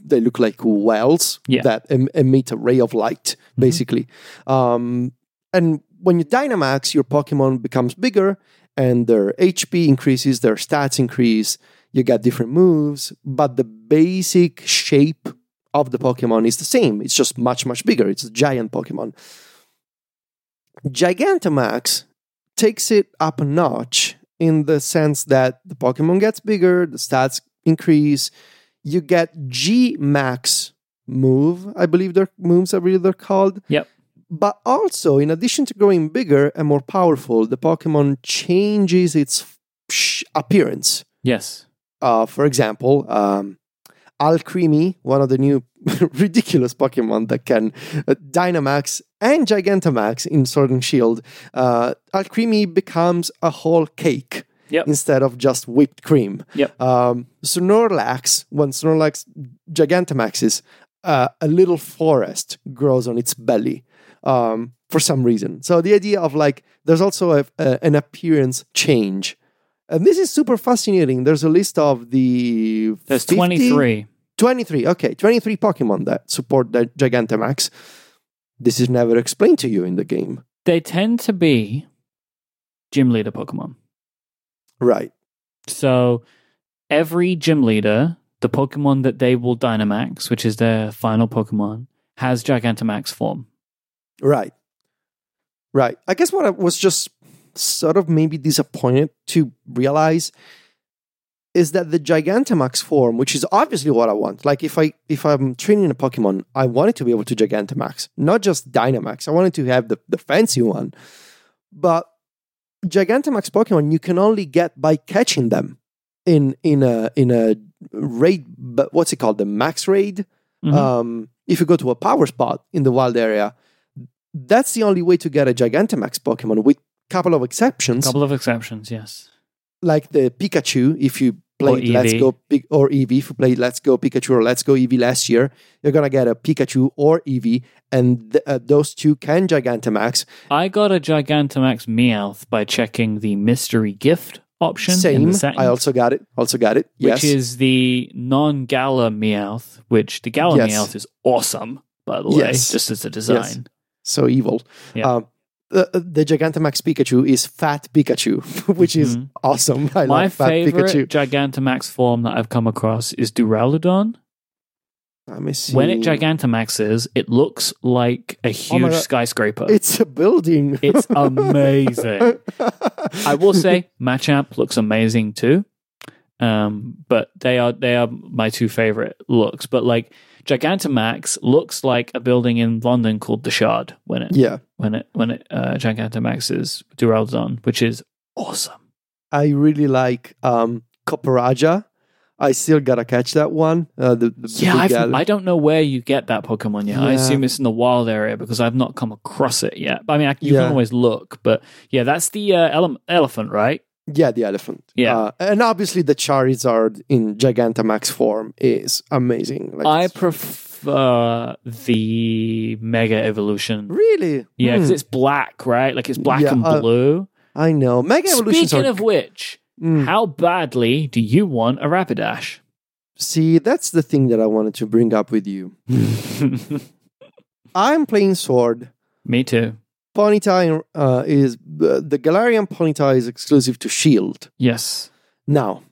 they look like wells Yeah. Mm-hmm. that em- emit a ray of light, basically. Um, and when you Dynamax, your Pokemon becomes bigger, and their HP increases, their stats increase. You get different moves, but the basic shape of the Pokemon is the same. It's just much, much bigger. It's a giant Pokemon. Gigantamax takes it up a notch in the sense that the Pokemon gets bigger, the stats increase. You get G Max move, I believe their moves are really they're called. Yep. But also, in addition to growing bigger and more powerful, the Pokemon changes its appearance. Yes. Uh, for example, um, Alcremie, one of the new ridiculous Pokemon that can uh, Dynamax and Gigantamax in Sword and Shield, uh, Alcremie becomes a whole cake Yep. instead of just whipped cream. Yep. Um, Snorlax, when Snorlax Gigantamaxes, uh, a little forest grows on its belly um, for some reason. So the idea of like, there's also a, a, an appearance change. And this is super fascinating. There's a list of the There's 50 23. 23, okay, 23 Pokemon that support the Gigantamax. This is never explained to you in the game. They tend to be gym leader Pokemon. Right. So every gym leader, the Pokemon that they will Dynamax, which is their final Pokemon, has Gigantamax form. Right. Right. I guess what I was just sort of maybe disappointed to realize is that the Gigantamax form, which is obviously what I want. Like if I if I'm training a Pokemon, I want it to be able to Gigantamax, not just Dynamax. I wanted to have the, the fancy one. But Gigantamax Pokemon you can only get by catching them in in a in a raid but what's it called? The max raid? Mhm. um, if you go to a power spot in the wild area, that's the only way to get a Gigantamax Pokemon, with a couple of exceptions, couple of exceptions, yes. like the Pikachu. If you played Let's Go or Eevee, if you played Let's Go Pikachu or Let's Go Eevee last year, you're gonna get a Pikachu or Eevee, and th- uh, those two can Gigantamax. I got a Gigantamax Meowth by checking the mystery gift option in Same. I also got it. Also got it. Yes. Which is the non-Galar Meowth, which the Galar Yes. Meowth is awesome, by the way, Yes. just as a design. So evil. Yeah. Um, the, the Gigantamax Pikachu is Fat Pikachu, which is Mhm. awesome. I My love Fat favorite Pikachu. Gigantamax form that I've come across is Duraludon. Let me see. When it Gigantamaxes, it looks like a Oh huge God. skyscraper. It's a building. It's amazing. I will say Machamp looks amazing too. Um, but they are they are my two favorite looks. But like Gigantamax looks like a building in London called the Shard when it yeah, when it when it uh, Gigantamaxes Duraludon, which is awesome. I really like um, Copperajah. I still gotta catch that one. Uh, the, the Yeah, I've, I don't know where you get that Pokemon yet. I assume it's in the wild area because I've not come across it yet. I mean, I, you Yeah. can always look, but yeah, that's the uh, ele- elephant, right? Yeah, the elephant. Yeah. uh, and obviously the Charizard in Gigantamax form is amazing. Like, I prefer the Mega Evolution. really, Yeah, because Hmm. it's black, right? Like it's black Yeah, and uh, blue. I know. Mega Evolutions Speaking are of which, Mm. how badly do you want a Rapidash? See, that's the thing that I wanted to bring up with you. I'm playing Sword. Me too. Ponyta uh, is the, the Galarian Ponyta is exclusive to Shield. Yes. Now,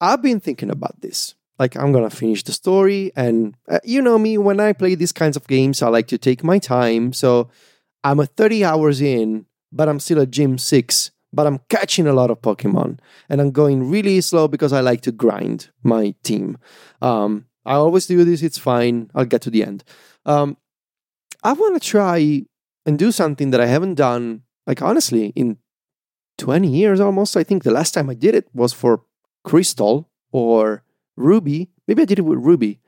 I've been thinking about this. Like, I'm gonna finish the story, and uh, you know me, when I play these kinds of games, I like to take my time. So, I'm at 30 hours in, but I'm still at Gym 6, but I'm catching a lot of Pokemon, and I'm going really slow because I like to grind my team. Um, I always do this, it's fine, I'll get to the end. Um, I wanna try and do something that I haven't done, like, honestly, in 20 years almost. I think the last time I did it was for Crystal or Ruby. Maybe I did it with Ruby.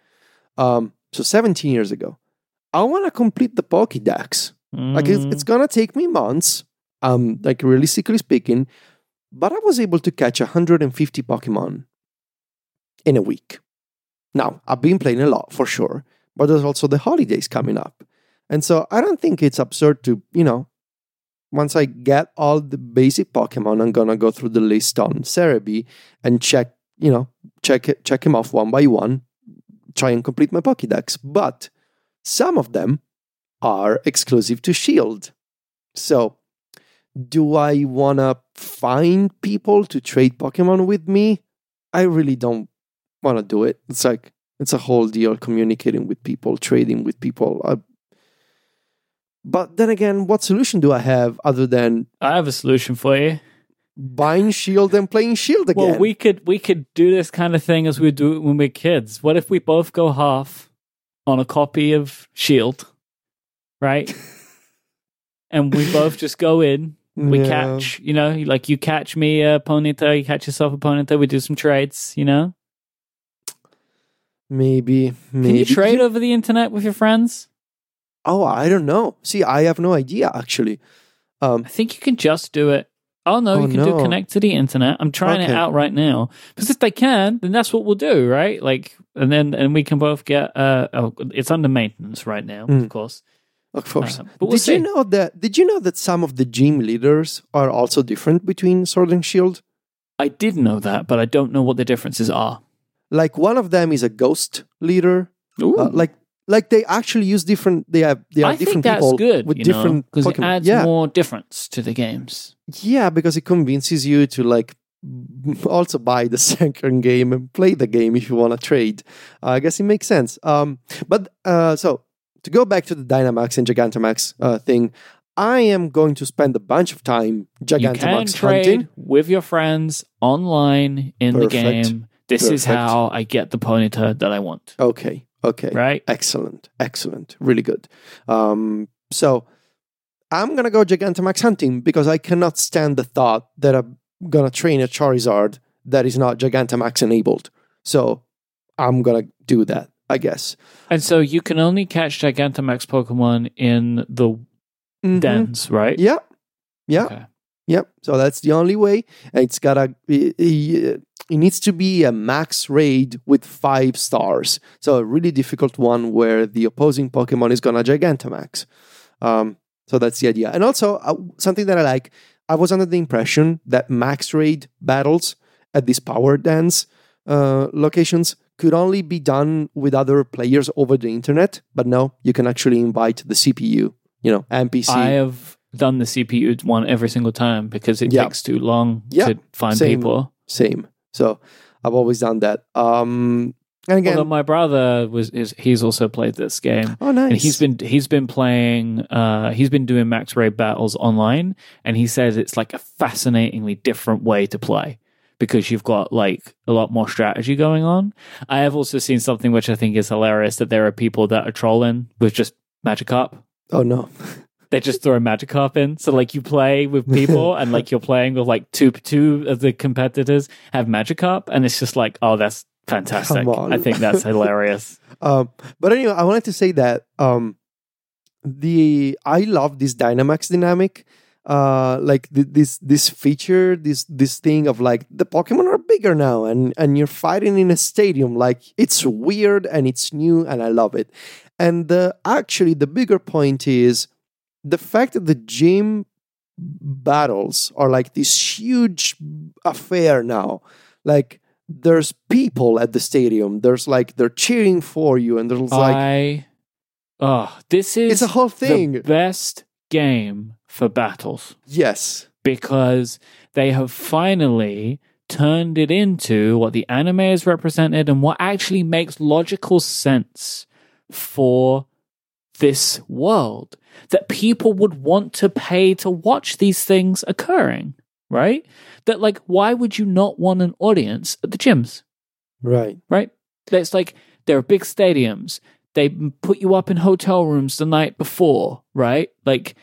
Um, so 17 years ago. I want to complete the Pokédex. Like it's, Mm. it's gonna take me months. Um, like realistically speaking, but I was able to catch 150 Pokemon in a week. Now I've been playing a lot for sure, but there's also the holidays coming up, and so I don't think it's absurd to you know. Once I get all the basic Pokemon, I'm gonna go through the list on Serebii and check, you know, check check him off one by one, try and complete my Pokédex. But some of them are exclusive to Shield. So, do I want to find people to trade Pokemon with me? I really don't want to do it. It's like, it's a whole deal communicating with people, trading with people. I, but then again, what solution do I have other than I have a solution for you. buying Shield and playing Shield again? Well, we could we could do this kind of thing as we do it when we're kids. What if we both go half on a copy of Shield, right? and we both just go in. We Yeah. catch, you know, like you catch me a Ponyta, you catch yourself a Ponyta. We do some trades, you know. Maybe, Can maybe. you trade over the internet with your friends? Oh, I don't know. See, I have no idea actually. Um, I think you can just do it. Oh no, Oh, you can do connect to the internet. I'm trying it out right now because if they can, then that's what we'll do, right? Like, and then and we can both get. Uh, oh, it's under maintenance right now, Mm. of course. of course. Uh, but we'll did see. you know that? Did you know that some of the gym leaders are also different between Sword and Shield? I did know that, but I don't know what the differences are. Like one of them is a ghost leader. Uh, like, like they actually use different. They have they are I think different that's people good with you different because it adds yeah, more difference to the games. yeah, because it convinces you to like also buy the second game and play the game if you want to trade. Uh, I guess it makes sense. Um, but uh, so to go back to the Dynamax and Gigantamax uh, thing, I am going to spend a bunch of time Gigantamax trade hunting. with your friends online in the game. This is how I get the Ponyta that I want. Okay, okay, Right? excellent, excellent, really good. Um, so I'm gonna go Gigantamax hunting because I cannot stand the thought that I'm gonna train a Charizard that is not Gigantamax enabled. So I'm gonna do that, I guess. And so you can only catch Gigantamax Pokemon in the Mhm. dens, right? Yeah, yeah, Okay. Yep. So that's the only way. It's got a. It needs to be a max raid with five stars. So a really difficult one where the opposing Pokemon is gonna Gigantamax. Um, so that's the idea. And also uh, something that I like. I was under the impression that max raid battles at these power dance uh, locations could only be done with other players over the internet. But no, you can actually invite the CPU you know NPC. I have done the CPU one every single time because it Yeah. takes too long Yeah, to find same. people. Same. So I've always done that. Um, and again, Although my brother was is he's also played this game. oh nice. And he's been he's been playing uh he's been doing max raid battles online and he says it's like a fascinatingly different way to play because you've got like a lot more strategy going on. I have also seen something which I think is hilarious that there are people that are trolling with just Magikarp. oh no. They just throw a Magikarp in. So like you play with people and like you're playing with like two two of the competitors have Magikarp and it's just like, oh that's fantastic. I think that's hilarious. Um, but anyway, I wanted to say that um, the I love this Dynamax dynamic. Uh, like th- this this feature, this this thing of like the Pokemon are bigger now, and and you're fighting in a stadium. Like it's weird and it's new, and I love it. And the actually the bigger point is the fact that the gym battles are like this huge affair now. Like there's people at the stadium. There's like they're cheering for you, and there's like I oh, this is it's a whole thing. the best game for battles yes, because they have finally turned it into what the anime is represented and what actually makes logical sense for this world that people would want to pay to watch these things occurring right that like why would you not want an audience at the gyms right. right? It's like there are big stadiums. They put you up in hotel rooms the night before, right? Like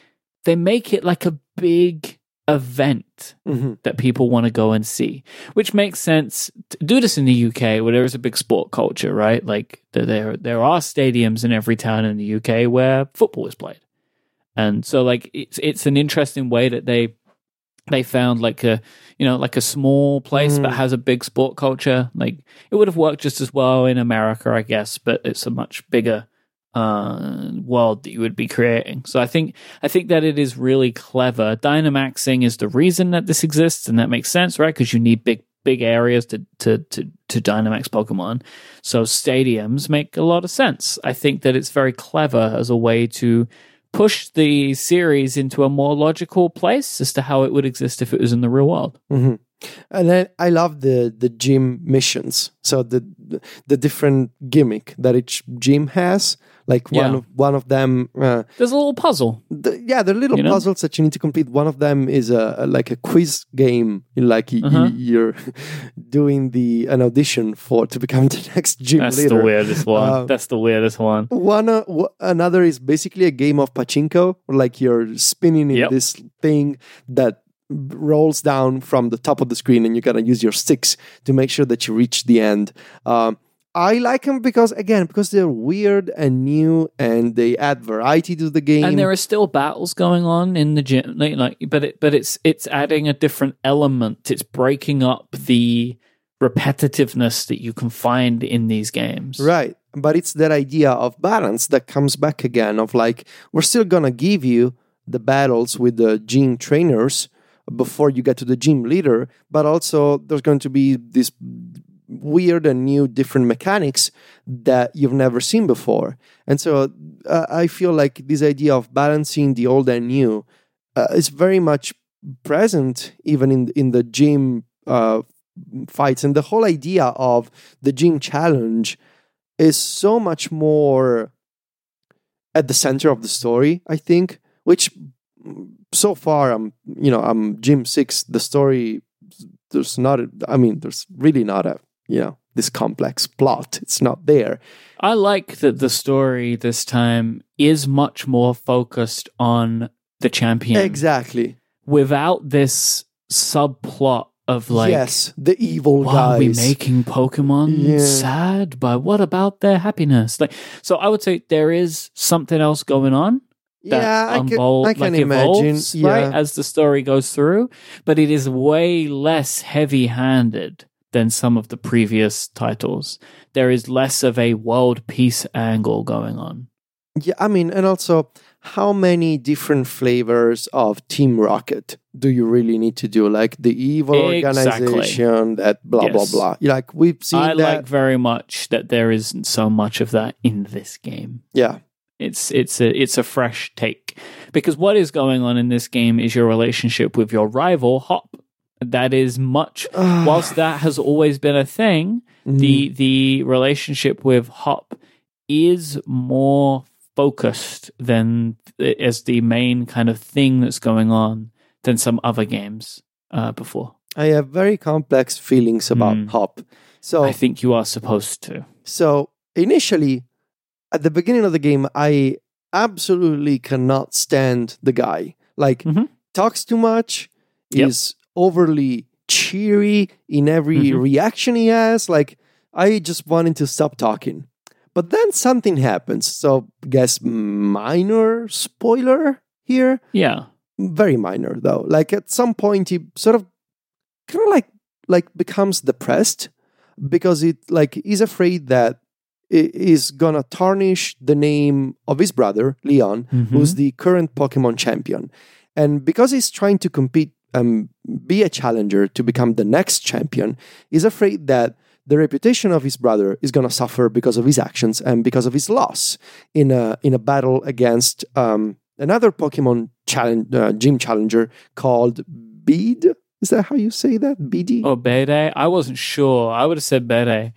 they make it like a big event hmm that people want to go and see, which makes sense. To do this in the UK, where there is a big sport culture, right? Like there there, are stadiums in every town in the UK where football is played, and so like it's it's an interesting way that they they found like a you know like a small place Mm. that has a big sport culture. Like it would have worked just as well in America, I guess, but it's a much bigger uh world that you would be creating. So i think i think that it is really clever. Dynamaxing is the reason that this exists and that makes sense right? Because you need big big areas to to to to dynamax pokemon. So stadiums make a lot of sense. I think that it's very clever as a way to push the series into a more logical place as to how it would exist if it was in the real world. Hmm And then I love the the gym missions. So the the different gimmick that each gym has. Like one Yeah. of one of them. Uh, there's a little puzzle the, yeah, they're little You know? puzzles that you need to complete. One of them is a, a- like a quiz game. Like y- y- Uh-huh. you're doing the an audition for to become the next gym that's leader. That's the weirdest one Um, that's the weirdest one One uh, w- another is basically a game of pachinko, like you're spinning in Yep. this thing that rolls down from the top of the screen, and you gotta use your sticks to make sure that you reach the end. Um, I like them because again, because they're weird and new, and they add variety to the game. and there are still battles going on in the gym like, like but it but it's it's adding a different element it's breaking up the repetitiveness that you can find in these games Right. But it's that idea of balance that comes back again of like, we're still going to give you the battles with the gym trainers before you get to the gym leader, but also there's going to be this weird and new different mechanics that you've never seen before. And so uh, I feel like this idea of balancing the old and new uh, is very much present even in in the gym uh, fights and the whole idea of the gym challenge is so much more at the center of the story i think which so far i'm you know i'm gym 6 the story there's not a, i mean there's really not a you know this complex plot it's not there i like that the story this time is much more focused on the champion exactly without this subplot of like yes the evil why are we making Pokemon Yeah. sad? But what about their happiness? Like, so I would say there is something else going on that yeah i can, I can like imagine evolves, yeah right, as the story goes through. But it is way less heavy-handed than some of the previous titles. There is less of a world peace angle going on. Yeah, I mean, and also, how many different flavors of Team Rocket do you really need to do? Like the evil Exactly. organization that blah Yes. blah blah. Like we've seen I that. like very much that there isn't so much of that in this game. yeah, It's it's a it's a fresh take because what is going on in this game is your relationship with your rival Hop. That is much. whilst that has always been a thing, the the relationship with Hop is more focused than as the main kind of thing that's going on than some other games uh, before. I have very complex feelings about Mm. Hop. So I think you are supposed to. So initially, at the beginning of the game, I absolutely cannot stand the guy. Like Mhm. talks too much, Yep. is overly cheery in every Mhm. reaction he has. Like I just wanted to stop talking. But then something happens. So guess minor spoiler here. Yeah. Very minor though. Like at some point he sort of kind of like like becomes depressed because it like he's afraid that it is gonna tarnish the name of his brother Leon, who's the current Pokemon champion, and because he's trying to compete and be a challenger to become the next champion, is afraid that the reputation of his brother is gonna suffer because of his actions and because of his loss in a in a battle against um, another Pokemon challenge uh, gym challenger called Bead. Is that how you say that? BD? Oh, Bede? I wasn't sure. I would have said Bede.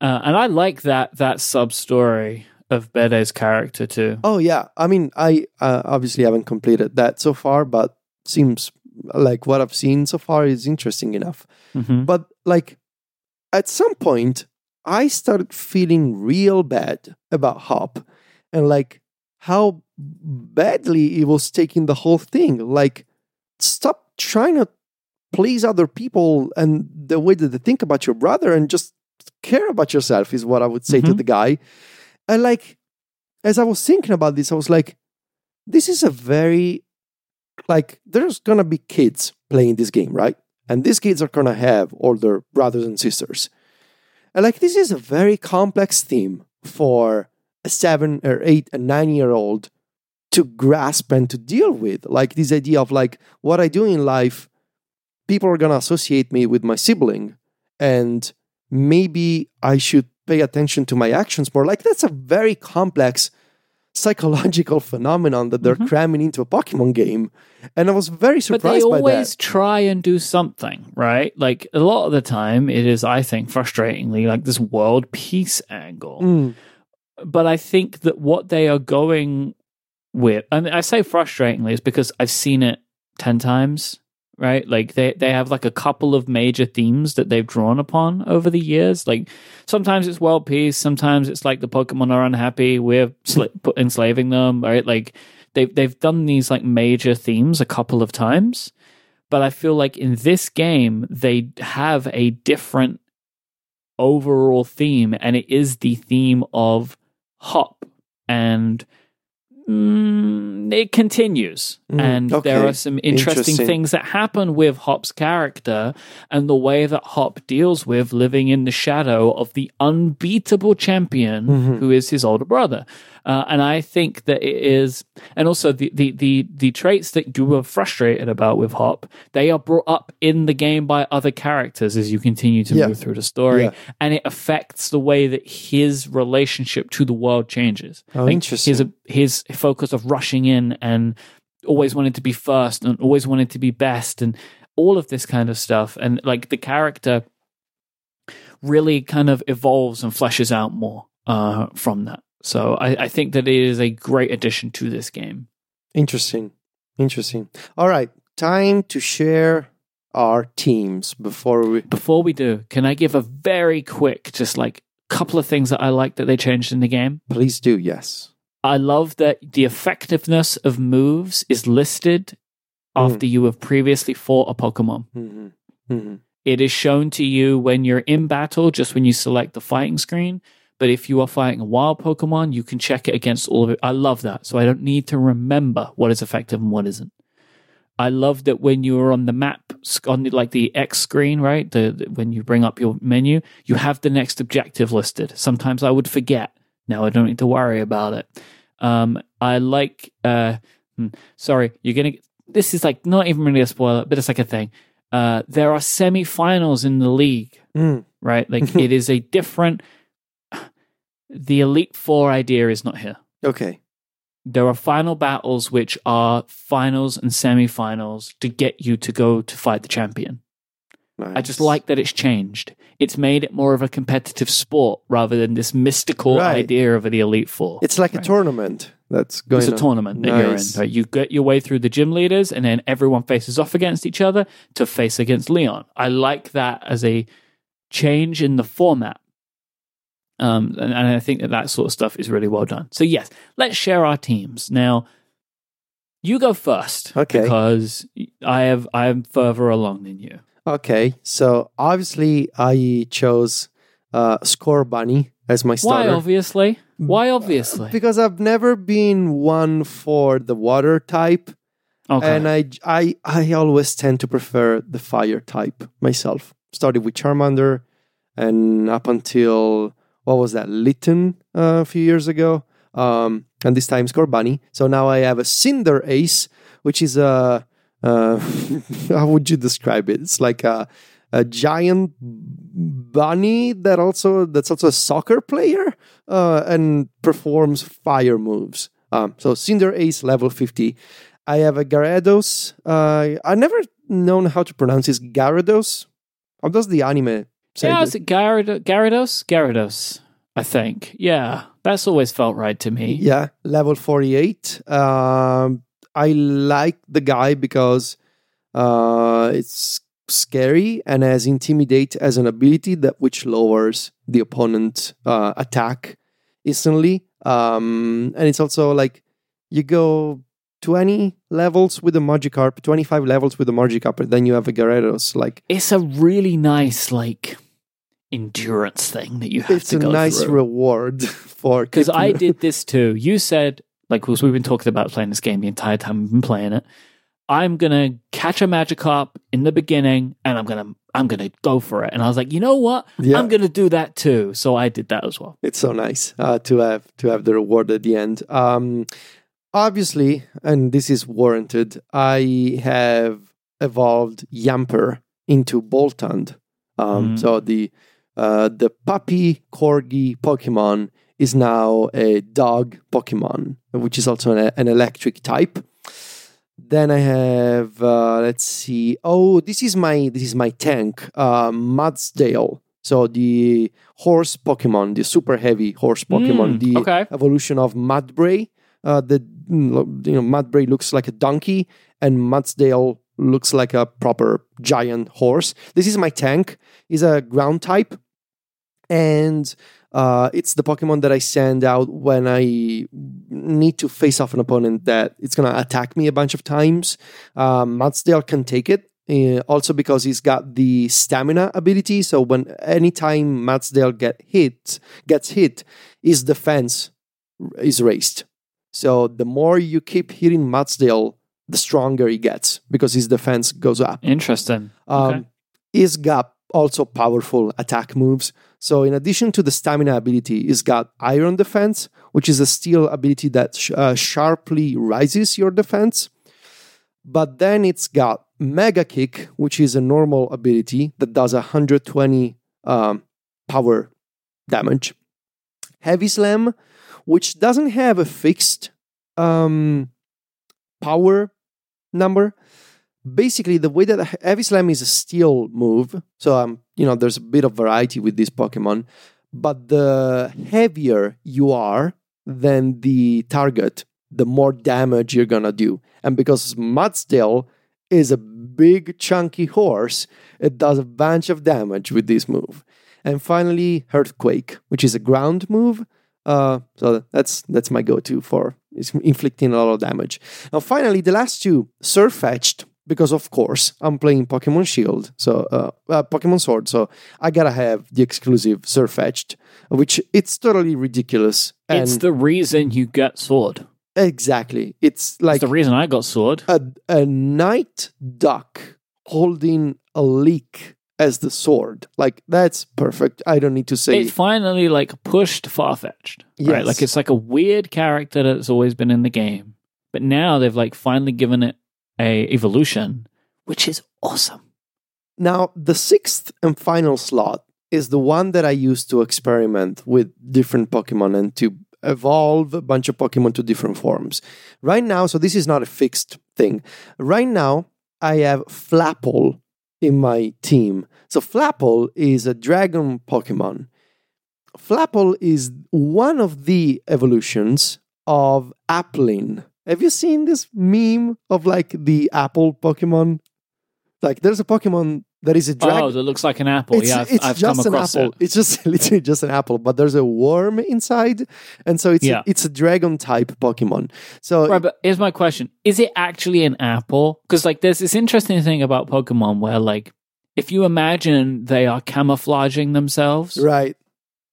Uh, and I like that that sub story of Bede's character too. Oh yeah, I mean, I uh, obviously haven't completed that so far, but seems like what I've seen so far is interesting enough. hmm But like, at some point, I started feeling real bad about Hop, and like how badly he was taking the whole thing. Like, stop trying to please other people and the way that they think about your brother, and just care about yourself is what I would say to Mhm. the guy. And like, as I was thinking about this, I was like, this is a very like there's gonna be kids playing this game, right? And these kids are gonna have older brothers and sisters. And like this is a very complex theme for a seven or eight and nine year old to grasp and to deal with. Like this idea of like what I do in life, people are gonna associate me with my sibling. And maybe I should pay attention to my actions more. Like that's a very complex psychological phenomenon that they're Mhm. cramming into a Pokemon game. And I was very surprised. But they always try and do something, right? Like a lot of the time, it is, I think, frustratingly like this world peace angle. Mm, But I think that what they are going with, and I say frustratingly, is because I've seen it 10 times, right? Like they, they have like a couple of major themes that they've drawn upon over the years. Like sometimes it's world peace, sometimes it's like the Pokemon are unhappy, we're sl- enslaving them, right? Like they've, they've done these like major themes a couple of times. But I feel like in this game, they have a different overall theme, and it is the theme of hop and mm, it continues Mm, and okay. there are some interesting, Interesting. things that happen with hop's character and the way that hop deals with living in the shadow of the unbeatable champion Mhm. who is his older brother uh, and i think that it is and also the, the the the traits that you were frustrated about with hop they are brought up in the game by other characters as you continue to Yeah. move through the story Yeah. and it affects the way that his relationship to the world changes. Oh, Like, interesting. His his focus of rushing in and always wanted to be first and always wanted to be best and all of this kind of stuff and like the character really kind of evolves and fleshes out more uh, from that. So I, I think that it is a great addition to this game. Interesting. Interesting. All right. Time to share our teams before we. Before we do, can I give a very quick, just like couple of things that I like that they changed in the game? Please do. Yes. I love that the effectiveness of moves is listed after you have previously fought a Pokemon. hmm hmm It is shown to you when you're in battle, just when you select the fighting screen. But if you are fighting a wild Pokemon, you can check it against all of it. I love that. So I don't need to remember what is effective and what isn't. I love that when you are on the map, on the, like the X screen, right? The, the- when you bring up your menu, you have the next objective listed. Sometimes I would forget. Now I don't need to worry about it. Um, I like. Uh, hmm, sorry, you're gonna. This is like not even really a spoiler, but it's like a thing. Uh, there are semi-finals in the league, Mm. right? Like it is a different. The Elite Four idea is not here. Okay. there are final battles which are finals and semifinals to get you to go to fight the champion. I just like that it's changed. It's made it more of a competitive sport rather than this mystical Right. idea of the Elite Four. It's like a tournament that's going It's a on. tournament that you're in. Right? You get your way through the gym leaders, and then everyone faces off against each other to face against Leon. I like that as a change in the format. Um, and, and I think that that sort of stuff is really well done. So yes, let's share our teams now. You go first, Okay. Because I have I am further along than you. Okay, so obviously I chose uh, Scorbunny as my starter. Why? Obviously. Why? Obviously. because I've never been one for the water type, Okay. and I, I I always tend to prefer the fire type myself. Started with Charmander, and up until what was that Litten uh, a few years ago, um, and this time Scorbunny. So now I have a Cinderace, which is a uh, how would you describe it? It's like a a giant bunny that also that's also a soccer player uh, and performs fire moves. Um, so Cinderace level fifty. I have a Gyarados. Uh, I never known how to pronounce this Gyarados. How does the anime say yeah, is it Gyarad- Gyarados? Gyarados, I think. Yeah, that's always felt right to me. Yeah, level 48. Um, I like the guy because uh, it's scary and has intimidate as an ability that which lowers the opponent uh, attack instantly. Um, and it's also like you go 20 levels with a Magikarp, 25 levels with a Magikarp, and then you have a Gyarados. Like It's a really nice, like, endurance thing that you have it's to go It's a nice through. reward for Because I did this too. You said, like, because we've been talking about playing this game the entire time we've been playing it. I'm gonna catch a Magikarp in the beginning, and I'm gonna I'm gonna go for it. And I was like, you know what? Yeah. I'm gonna do that too. So I did that as well. it's so nice uh, to have to have the reward at the end. Um, obviously, and this is warranted. I have evolved Yamper into Boltund. Um, Mm. So the uh, the puppy corgi Pokemon is now a dog Pokemon, which is also an, an electric type. Then I have uh, let's see. Oh, this is my this is my tank, uh, Mudsdale. So the horse Pokemon, the super heavy horse Pokemon, Mm, the okay. evolution of Mudbray. Uh, the you know Mudbray looks like a donkey, and Mudsdale looks like a proper giant horse. This is my tank. Is a ground type, and uh, it's the Pokemon that I send out when I need to face off an opponent that it's gonna attack me a bunch of times. Um, Mudsdale can take it. uh, also because he's got the stamina ability, so when anytime Mudsdale get hit, gets hit, his defense is raised. So the more you keep hitting Mudsdale, the stronger he gets because his defense goes up. Interesting. Um, Okay. He's got also powerful attack moves. So in addition to the stamina ability, he's got Iron Defense, which is a steel ability that sh- uh, sharply rises your defense. But then it's got Mega Kick, which is a normal ability that does 120 um, power damage. Heavy Slam, which doesn't have a fixed um, power number. Basically, the way that Heavy Slam is a steel move, so um, you know, there's a bit of variety with this Pokemon. But the heavier you are than the target, the more damage you're gonna do. And because Mudsdale is a big chunky horse, it does a bunch of damage with this move. And finally, Earthquake, which is a ground move. Uh, so that's that's my go-to for inflicting a lot of damage. Now, finally, the last two, Sirfetch'd, because of course I'm playing Pokemon Shield, so uh, uh, Pokemon Sword, so I gotta have the exclusive Sirfetch'd, which it's totally ridiculous. It's the reason you get sword. exactly, it's like It's the reason I got sword. a, a knight duck holding a leek as the sword. Like that's perfect. I don't need to say It finally like pushed Farfetch'd. Right? Yes. Like it's like a weird character that's always been in the game. But now they've like finally given it a evolution, which is awesome. Now, the sixth and final slot is the one that I use to experiment with different Pokemon and to evolve a bunch of Pokemon to different forms. Right now, so this is not a fixed thing. Right now, I have Flapple in my team. So Flapple is a dragon Pokemon. Flapple is one of the evolutions of Applin. Have you seen this meme of like the apple Pokemon? Like there's a Pokemon that is a dragon. Oh, that looks like an apple. It's, yeah, I've, it's I've just come an across apple. it. It's just literally just an apple, but there's a worm inside, and so it's Yeah. a, it's a dragon type Pokemon. So Right, but here's my question: Is it actually an apple? Because like, there's this interesting thing about Pokemon where like, if you imagine they are camouflaging themselves, right,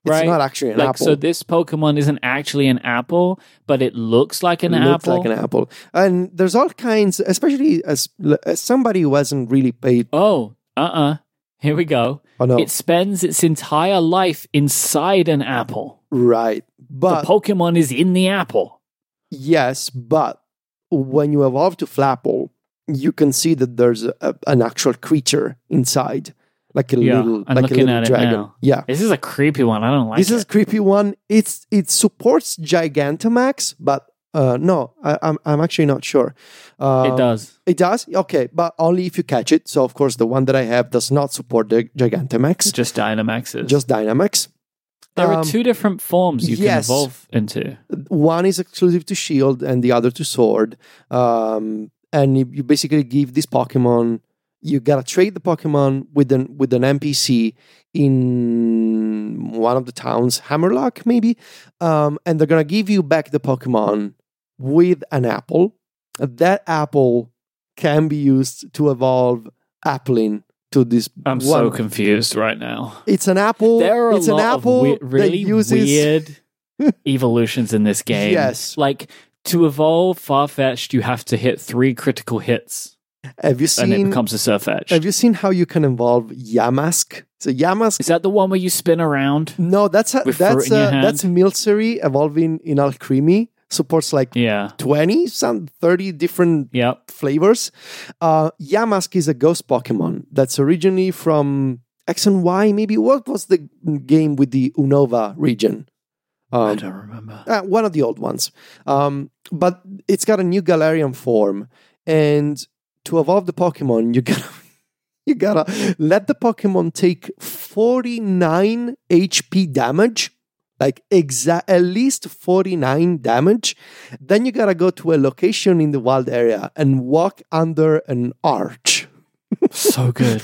it's Right. not actually an like, apple. so this Pokemon isn't actually an apple, but it looks like an apple. Looks like an apple, and there's all kinds. Especially as, as somebody who hasn't really paid. oh, uh, uh Here we go. Oh no, It spends its entire life inside an apple. right, but the Pokemon is in the apple. Yes, but when you evolve to Flapple, you can see that there's a- an actual creature inside, like a Yeah, little, I'm like a little dragon. Yeah, This is a creepy one. I don't like this it. is a creepy one. It's it supports Gigantamax, but uh, no, I, I'm I'm actually not sure. It does. It does. Okay, but only if you catch it. So of course, the one that I have does not support the Gigantamax, Just Dynamaxes. just Dynamax. there are um, two different forms you yes. can evolve into. one is exclusive to shield and the other to sword um, and you basically give this pokemon you gotta trade the pokemon with an with an npc in one of the towns Hammerlocke maybe um, and they're gonna give you back the pokemon with an apple that apple can be used to evolve applin to this I'm one. so confused right now. it's an apple There are a it's an lot apple of we- that really uses weird evolutions in this game. Yes. Like to evolve Farfetch'd, you have to hit three critical hits have you seen? and it becomes a Sirfetch'd. Have you seen how you can evolve Yamask? So Yamask. Is that the one where you spin around? No, that's a, that's hand? that's Milcery evolving in Alcremie. Supports like Yeah. twenty, some thirty different Yep. flavors. Uh, Yamask is a ghost Pokemon that's originally from X and Y. Maybe what was the game with the Unova region? I Um, don't remember. uh, one of the old ones. Um, but it's got a new Galarian form, and to evolve the Pokemon, you gotta you gotta let the Pokemon take forty nine HP damage, like exact at least forty nine damage. Then you gotta go to a location in the wild area and walk under an arch. So good.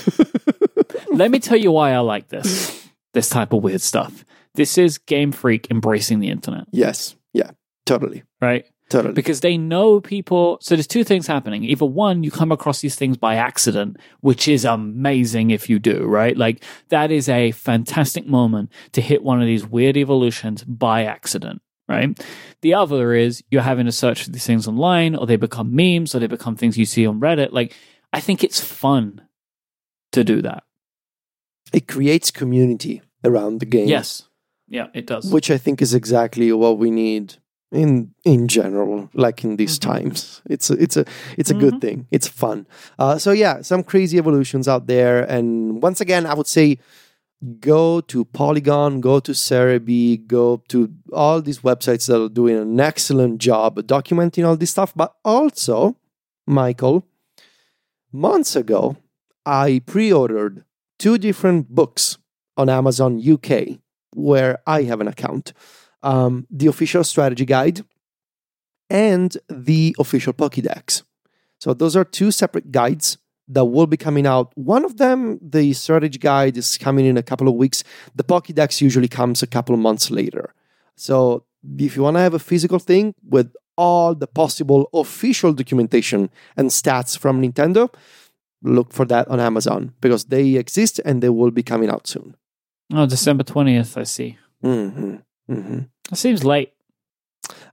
Let me tell you why I like this. This type of weird stuff. This is Game Freak embracing the internet, Yes, yeah, totally, right? Totally. because they know people. So there's two things happening. Either one, you come across these things by accident, which is amazing if you do, right? Like that is a fantastic moment to hit one of these weird evolutions by accident, right? The other is you're having to search for these things online, or they become memes, or they become things you see on Reddit. Like I think it's fun to do that. It creates community around the game. Yes, yeah, it does. which I think is exactly what we need in in general, like in these Mhm. times. It's a, it's a it's a good Mhm. thing. It's fun. Uh, so yeah, some crazy evolutions out there. And once again, I would say go to Polygon, go to Serebii, go to all these websites that are doing an excellent job documenting all this stuff. But also, Michael, months ago, I pre-ordered two different books on Amazon UK where I have an account. Um, the official strategy guide and the official Pokédex. So those are two separate guides that will be coming out. One of them, the strategy guide, is coming in a couple of weeks. The Pokédex usually comes a couple of months later. So if you want to have a physical thing with all the possible official documentation and stats from Nintendo, look for that on Amazon because they exist and they will be coming out soon. oh, December twentieth. I see. hmm hmm That seems late.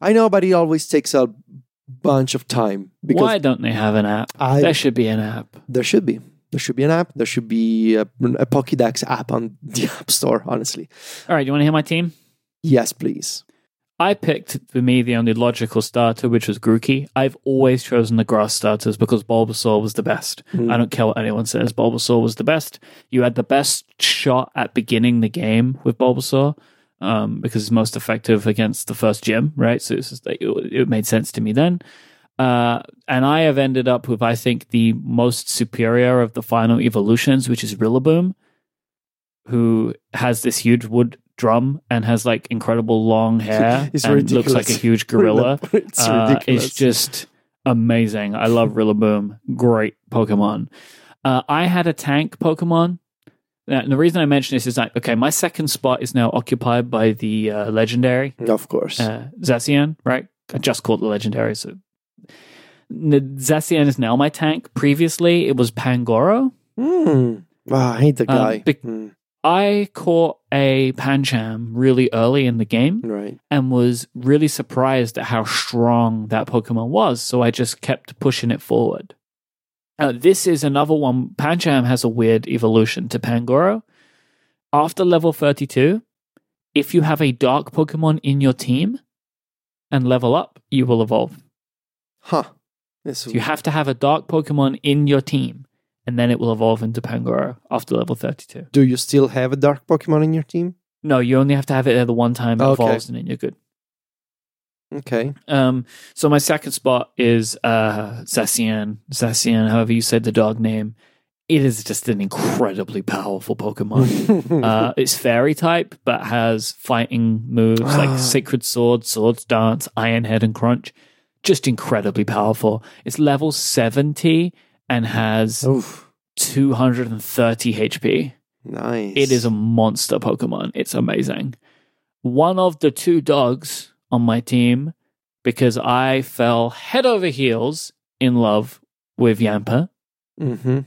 I know, but it always takes a bunch of time because Why don't they have an app? I there should be an app. there should be there should be an app. There should be a, a Pokédex app on the App Store. Honestly, All right, you want to hear my team? yes, please. I picked for me the only logical starter, which was Grookey. I've always chosen the grass starters because Bulbasaur was the best. Mm. I don't care what anyone says. Bulbasaur was the best. You had the best shot at beginning the game with Bulbasaur. Um, because it's most effective against the first gym, right? So it's just, it, it made sense to me then. Uh, and I have ended up with, I think, the most superior of the final evolutions, which is Rillaboom, who has this huge wood drum and has like incredible long hair It's and ridiculous. looks like a huge gorilla. it's Uh, ridiculous. it's just amazing. I love Rillaboom. Great Pokemon. Uh, I had a tank Pokemon. Now, and the reason I mention this is that, okay, my second spot is now occupied by the uh, legendary of course. uh, Zacian, right? I just called the legendary. So Zacian is now my tank. Previously, it was Pangoro. Mm. Ah, I hate the Um, guy. Mm, I caught a Pancham really early in the game. right. and was really surprised at how strong that Pokemon was. So I just kept pushing it forward. Uh, this is another one. Pancham has a weird evolution to Pangoro. After level 32, if you have a dark Pokemon in your team and level up, you will evolve. Huh. This So you have to have a dark Pokemon in your team, and then it will evolve into Pangoro after level 32. Do you still have a dark Pokemon in your team? No, you only have to have it there the one time it Okay. evolves, and then you're good. Okay. Um, so my second spot is uh Zacian. Zacian, however you said the dog name. It is just an incredibly powerful Pokemon. uh, it's fairy type, but has fighting moves Ah. like Sacred Sword, Swords Dance, Iron Head, and Crunch. Just incredibly powerful. It's level 70 and has Oof. 230 HP. Nice. It is a monster Pokemon. It's amazing. One of the two dogs on my team, because I fell head over heels in love with Yamper. Mm-hmm.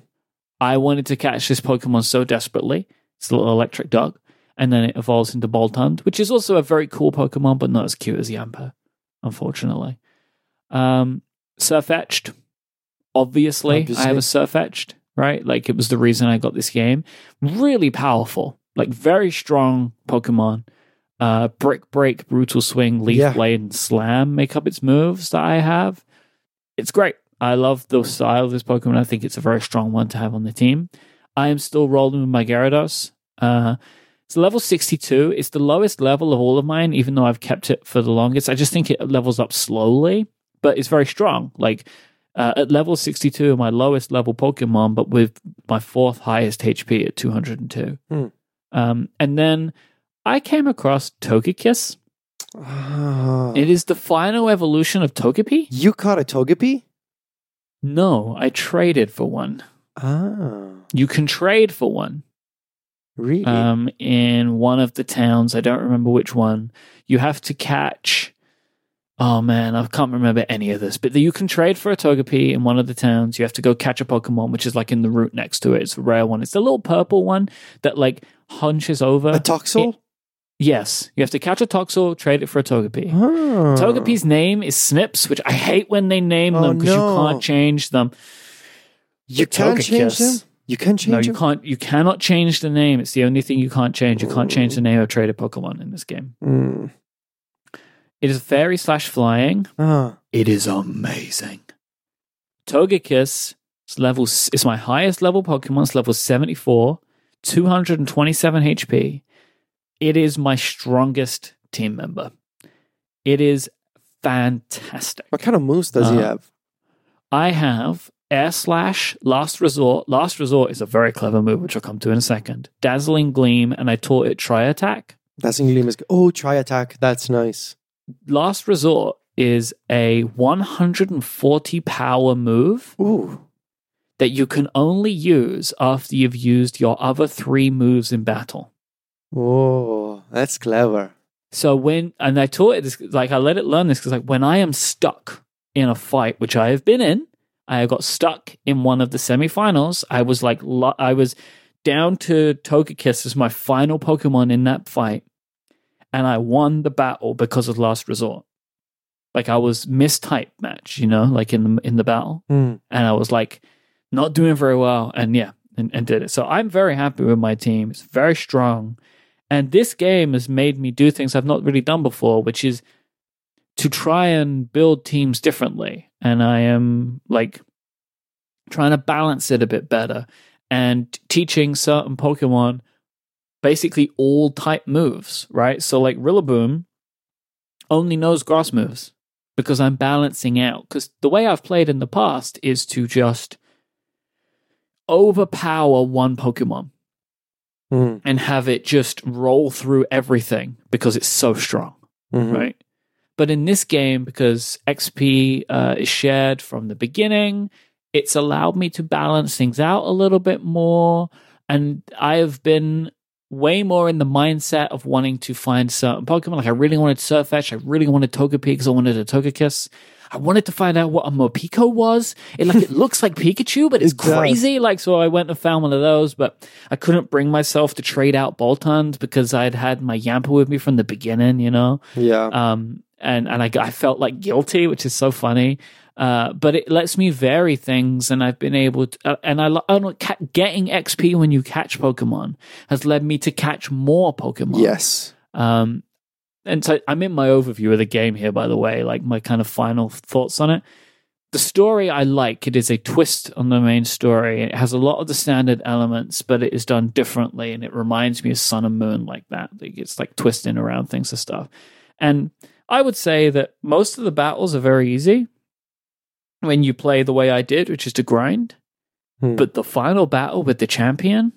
I wanted to catch this Pokemon so desperately. It's a little electric dog. And then it evolves into Boltund, which is also a very cool Pokemon, but not as cute as Yamper, unfortunately. Um, Sirfetch'd. Obviously, I have a Sirfetch'd, right? Like it was the reason I got this game. Really powerful, like very strong Pokemon. Uh, Brick Break, Brutal Swing, Leaf Yeah. Blade, and Slam make up its moves that I have. It's great. I love the style of this Pokemon. I think it's a very strong one to have on the team. I am still rolling with my Gyarados. Uh, it's level 62. It's the lowest level of all of mine, even though I've kept it for the longest. I just think it levels up slowly, but it's very strong. Like uh, at level 62, my lowest level Pokemon, but with my fourth highest HP at 202. Hmm. Um, and then I came across Togekiss. Ah. It is the final evolution of Togepi. you caught a Togepi? No, I traded for one. Ah. You can trade for one. Really? um, in one of the towns. I don't remember which one. You have to catch. Oh man, I can't remember any of this. But you can trade for a Togepi in one of the towns. You have to go catch a Pokemon, which is like in the route next to it. It's a rare one. It's the little purple one that like hunches over. a Toxel? Yes, you have to catch a Toxel, trade it for a Togepi. Ah. Togepi's name is Snips, which I hate when they name Oh, them because no. you can't change them. You can't change them? You can change No, you them? can't. You cannot change the name. It's the only thing you can't change. You can't change the name of a traded Pokemon in this game. Mm. It is fairy slash flying. Ah. It is amazing. Togekiss is level. It's my highest level Pokemon. It's level seventy four, two hundred and twenty seven HP. It is my strongest team member. It is fantastic. What kind of moves does he Uh, have? I have Air Slash, Last Resort. Last Resort is a very clever move, which I'll come to in a second. Dazzling Gleam, and I taught it Tri Attack. Dazzling Gleam is Oh, tri attack. That's nice. Last Resort is a 140 power move Ooh. that you can only use after you've used your other three moves in battle. Oh, that's clever. So when and I taught it this like I let it learn this because like when I am stuck in a fight, which I have been in, I got stuck in one of the semifinals. I was like lo- I was down to Togekiss as my final Pokemon in that fight, and I won the battle because of Last Resort. Like I was mistype match, you know, like in the in the battle, Hmm. and I was like not doing very well, and yeah, and, and did it. So I'm very happy with my team. It's very strong. And this game has made me do things I've not really done before, which is to try and build teams differently. And I am like trying to balance it a bit better and teaching certain Pokemon basically all type moves, right? So like Rillaboom only knows grass moves because I'm balancing out. Because the way I've played in the past is to just overpower one Pokemon Mhm. and have it just roll through everything because it's so strong, Mhm. right? But in this game, because XP uh, is shared from the beginning, it's allowed me to balance things out a little bit more. And I have been way more in the mindset of wanting to find certain Pokemon. Like I really wanted Sirfetch'd, I really wanted Togepi because I wanted a Togekiss. I wanted to find out what a Morpeko was. It like it looks like Pikachu, but it's It crazy. Like so, I went and found one of those, but I couldn't bring myself to trade out Boltund because I'd had my Yamper with me from the beginning. You know, Yeah. um, and and I, I felt like guilty, which is so funny. Uh, but it lets me vary things, and I've been able to. Uh, and I, I don't ca- getting XP when you catch Pokemon has led me to catch more Pokemon. yes. Um, and so I'm in my overview of the game here, by the way, like my kind of final thoughts on it. The story I like. It is a twist on the main story. It has a lot of the standard elements, but it is done differently, and it reminds me of Sun and Moon like that. Like it's like twisting around things and stuff. And I would say that most of the battles are very easy when you play the way I did, which is to grind. Hmm. But the final battle with the champion,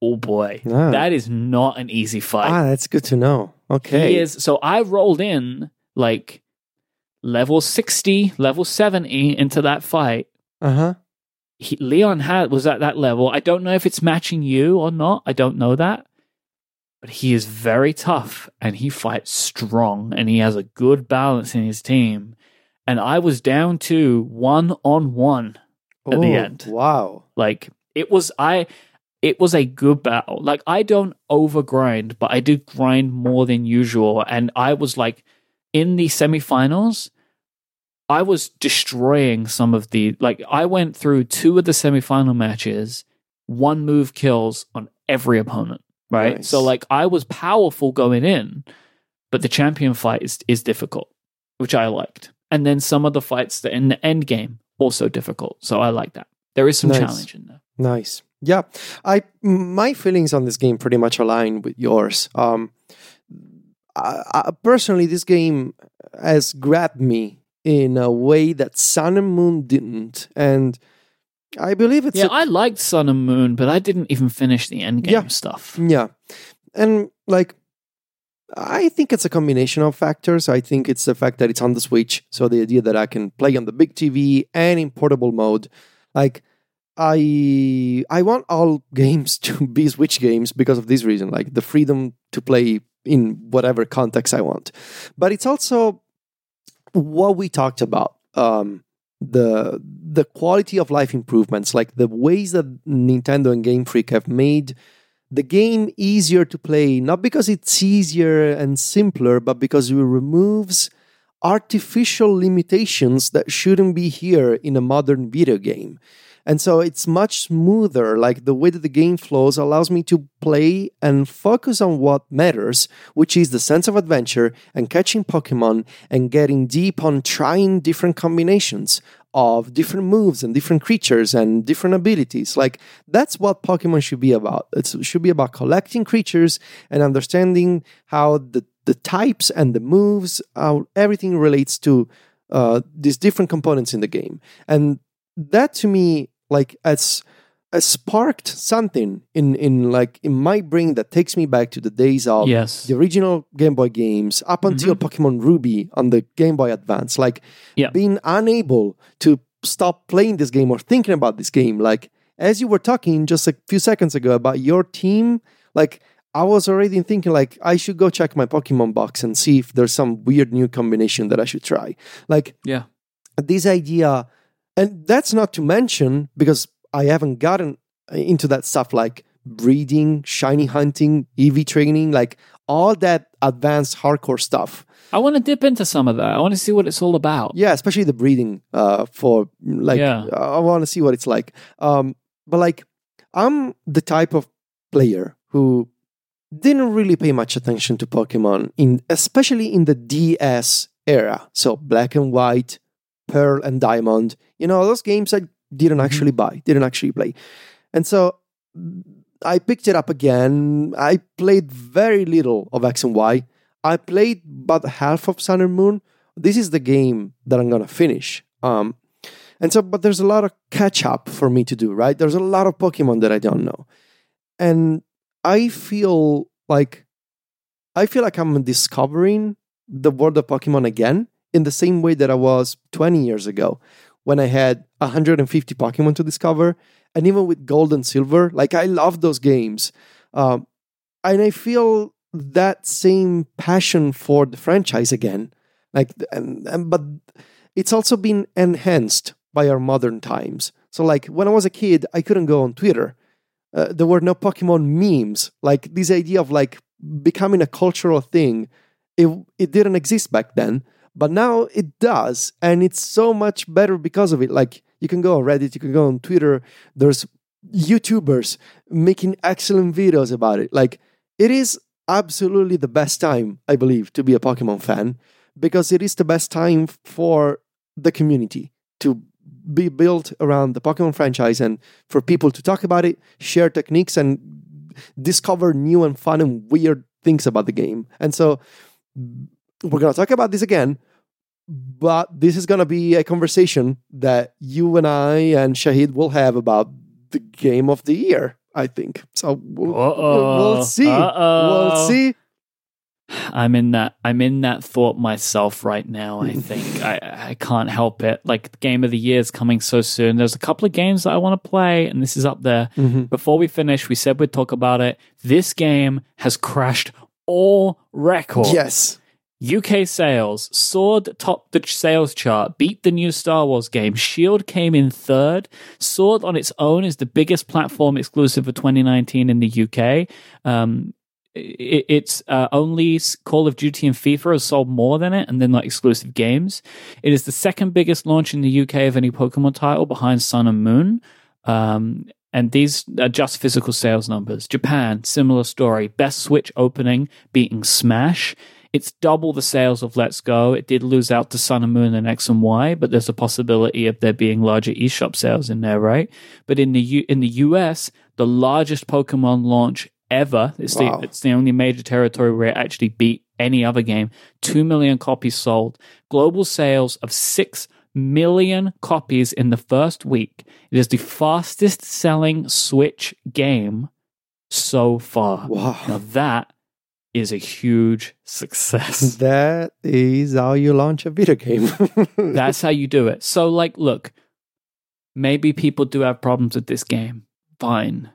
oh boy, Ah. that is not an easy fight. Ah, that's good to know. Okay. He is so I rolled in like level 60, level 70 into that fight. Uh huh. He, Leon had was at that level. I don't know if it's matching you or not. I don't know that. But he is very tough and he fights strong and he has a good balance in his team. And I was down to one on one at the end. Wow. Like it was I it was a good battle. Like I don't overgrind, but I did grind more than usual. And I was like in the semifinals, I was destroying some of the like I went through two of the semifinal matches, one move kills on every opponent. Right. Nice. So like I was powerful going in, but the champion fight is, is difficult, which I liked. And then some of the fights that in the end game also difficult. So I like that. There is some Nice. challenge in there. Nice. Yeah, I my feelings on this game pretty much align with yours. Um, I, I, personally, this game has grabbed me in a way that Sun and Moon didn't, and I believe it's yeah, a- I liked Sun and Moon, but I didn't even finish the end game Yeah. stuff. Yeah. And like I think it's a combination of factors. I think it's the fact that it's on the Switch, so the idea that I can play on the big TV and in portable mode. Like I I want all games to be Switch games because of this reason, like the freedom to play in whatever context I want. But it's also what we talked about. Um the the quality of life improvements, like the ways that Nintendo and Game Freak have made the game easier to play, not because it's easier and simpler, but because it removes artificial limitations that shouldn't be here in a modern video game. And so it's much smoother. Like the way that the game flows allows me to play and focus on what matters, which is the sense of adventure and catching Pokemon and getting deep on trying different combinations of different moves and different creatures and different abilities. Like that's what Pokemon should be about. It should be about collecting creatures and understanding how the, the types and the moves, how everything relates to uh, these different components in the game. And that to me, like, as has sparked something in in like in my brain that takes me back to the days of Yes. the original Game Boy games up mm-hmm. until Pokemon Ruby on the Game Boy Advance. Like Yeah. being unable to stop playing this game or thinking about this game. Like as you were talking just a few seconds ago about your team, like I was already thinking like I should go check my Pokemon box and see if there's some weird new combination that I should try. Like Yeah. this idea and that's not to mention because i haven't gotten into that stuff like breeding shiny hunting ev training like all that advanced hardcore stuff I want to dip into some of that. I want to see what it's all about. yeah especially the breeding uh for like Yeah. i want to see what it's like um but like i'm the type of player who didn't really pay much attention to pokemon in especially in the ds era so black and white pearl and diamond you know those games i didn't actually buy didn't actually play and so I picked it up again. I played very little of X and Y. I played about half of Sun and Moon. This is the game that I'm gonna finish. Um, and so, but there's a lot of catch up for me to do, right? There's a lot of Pokemon that I don't know. And I feel like I feel like I'm discovering the world of Pokemon again in the same way that I was 20 years ago when I had 150 Pokemon to discover. And even with Gold and Silver, like I love those games. Um, and I feel that same passion for the franchise again. Like, and, and, but it's also been enhanced by our modern times. So, like when I was a kid, I couldn't go on Twitter. Uh, there were no Pokemon memes. Like this idea of like becoming a cultural thing, it it didn't exist back then, but now it does, and it's so much better because of it. Like you can go on Reddit, you can go on Twitter. There's YouTubers making excellent videos about it. Like it is absolutely the best time, I believe, to be a Pokemon fan because it is the best time for the community to be built around the Pokemon franchise and for people to talk about it, share techniques, and discover new and fun and weird things about the game. And so we're going to talk about this again, but this is going to be a conversation that you and I and Shahid will have about the game of the year. I think so. We'll, we'll see. Uh-oh. We'll see. I'm in that I'm in that thought myself right now. I think I, I can't help it. Like the game of the year is coming so soon. There's a couple of games that I want to play, and this is up there. Mm-hmm. Before we finish, we said we'd talk about it. This game has crashed all records. Yes. UK sales Sword topped the sales chart, beat the new Star Wars game. Shield came in third. Sword on its own is the biggest platform exclusive for 2019 in the UK. Um, it, it's uh, only Call of Duty and FIFA has sold more than it, and then like exclusive games. It is the second biggest launch in the UK of any Pokemon title behind Sun and Moon. Um, and these are just physical sales numbers. Japan, similar story. Best Switch opening, beating Smash. It's double the sales of Let's Go. It did lose out to Sun and Moon and X and Y, but there's a possibility of there being larger eShop sales in there, right? But in the U- in the US, the largest Pokemon launch ever. It's wow. the it's the only major territory where it actually beat any other game. Two million copies sold. Global sales of six million copies in the first week. It is the fastest selling Switch game so far. Wow. Now that is a huge success. That is how you launch a video game. That's how you do it. So, like, look, maybe people do have problems with this game. Fine.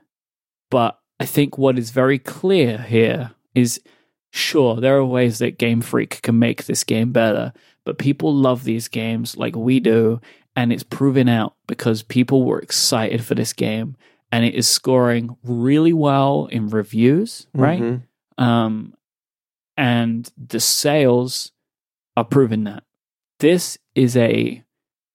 But I think what is very clear here is sure, there are ways that Game Freak can make this game better, but people love these games like we do, and it's proven out because people were excited for this game and it is scoring really well in reviews, right? Mm-hmm. Um, and the sales are proving that. This is a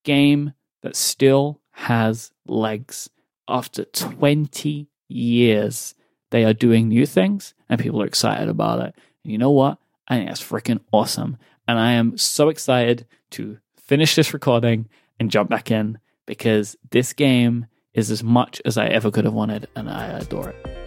game that still has legs after 20 years. They are doing new things and people are excited about it. And you know what? I think that's freaking awesome. And I am so excited to finish this recording and jump back in because this game is as much as I ever could have wanted and I adore it.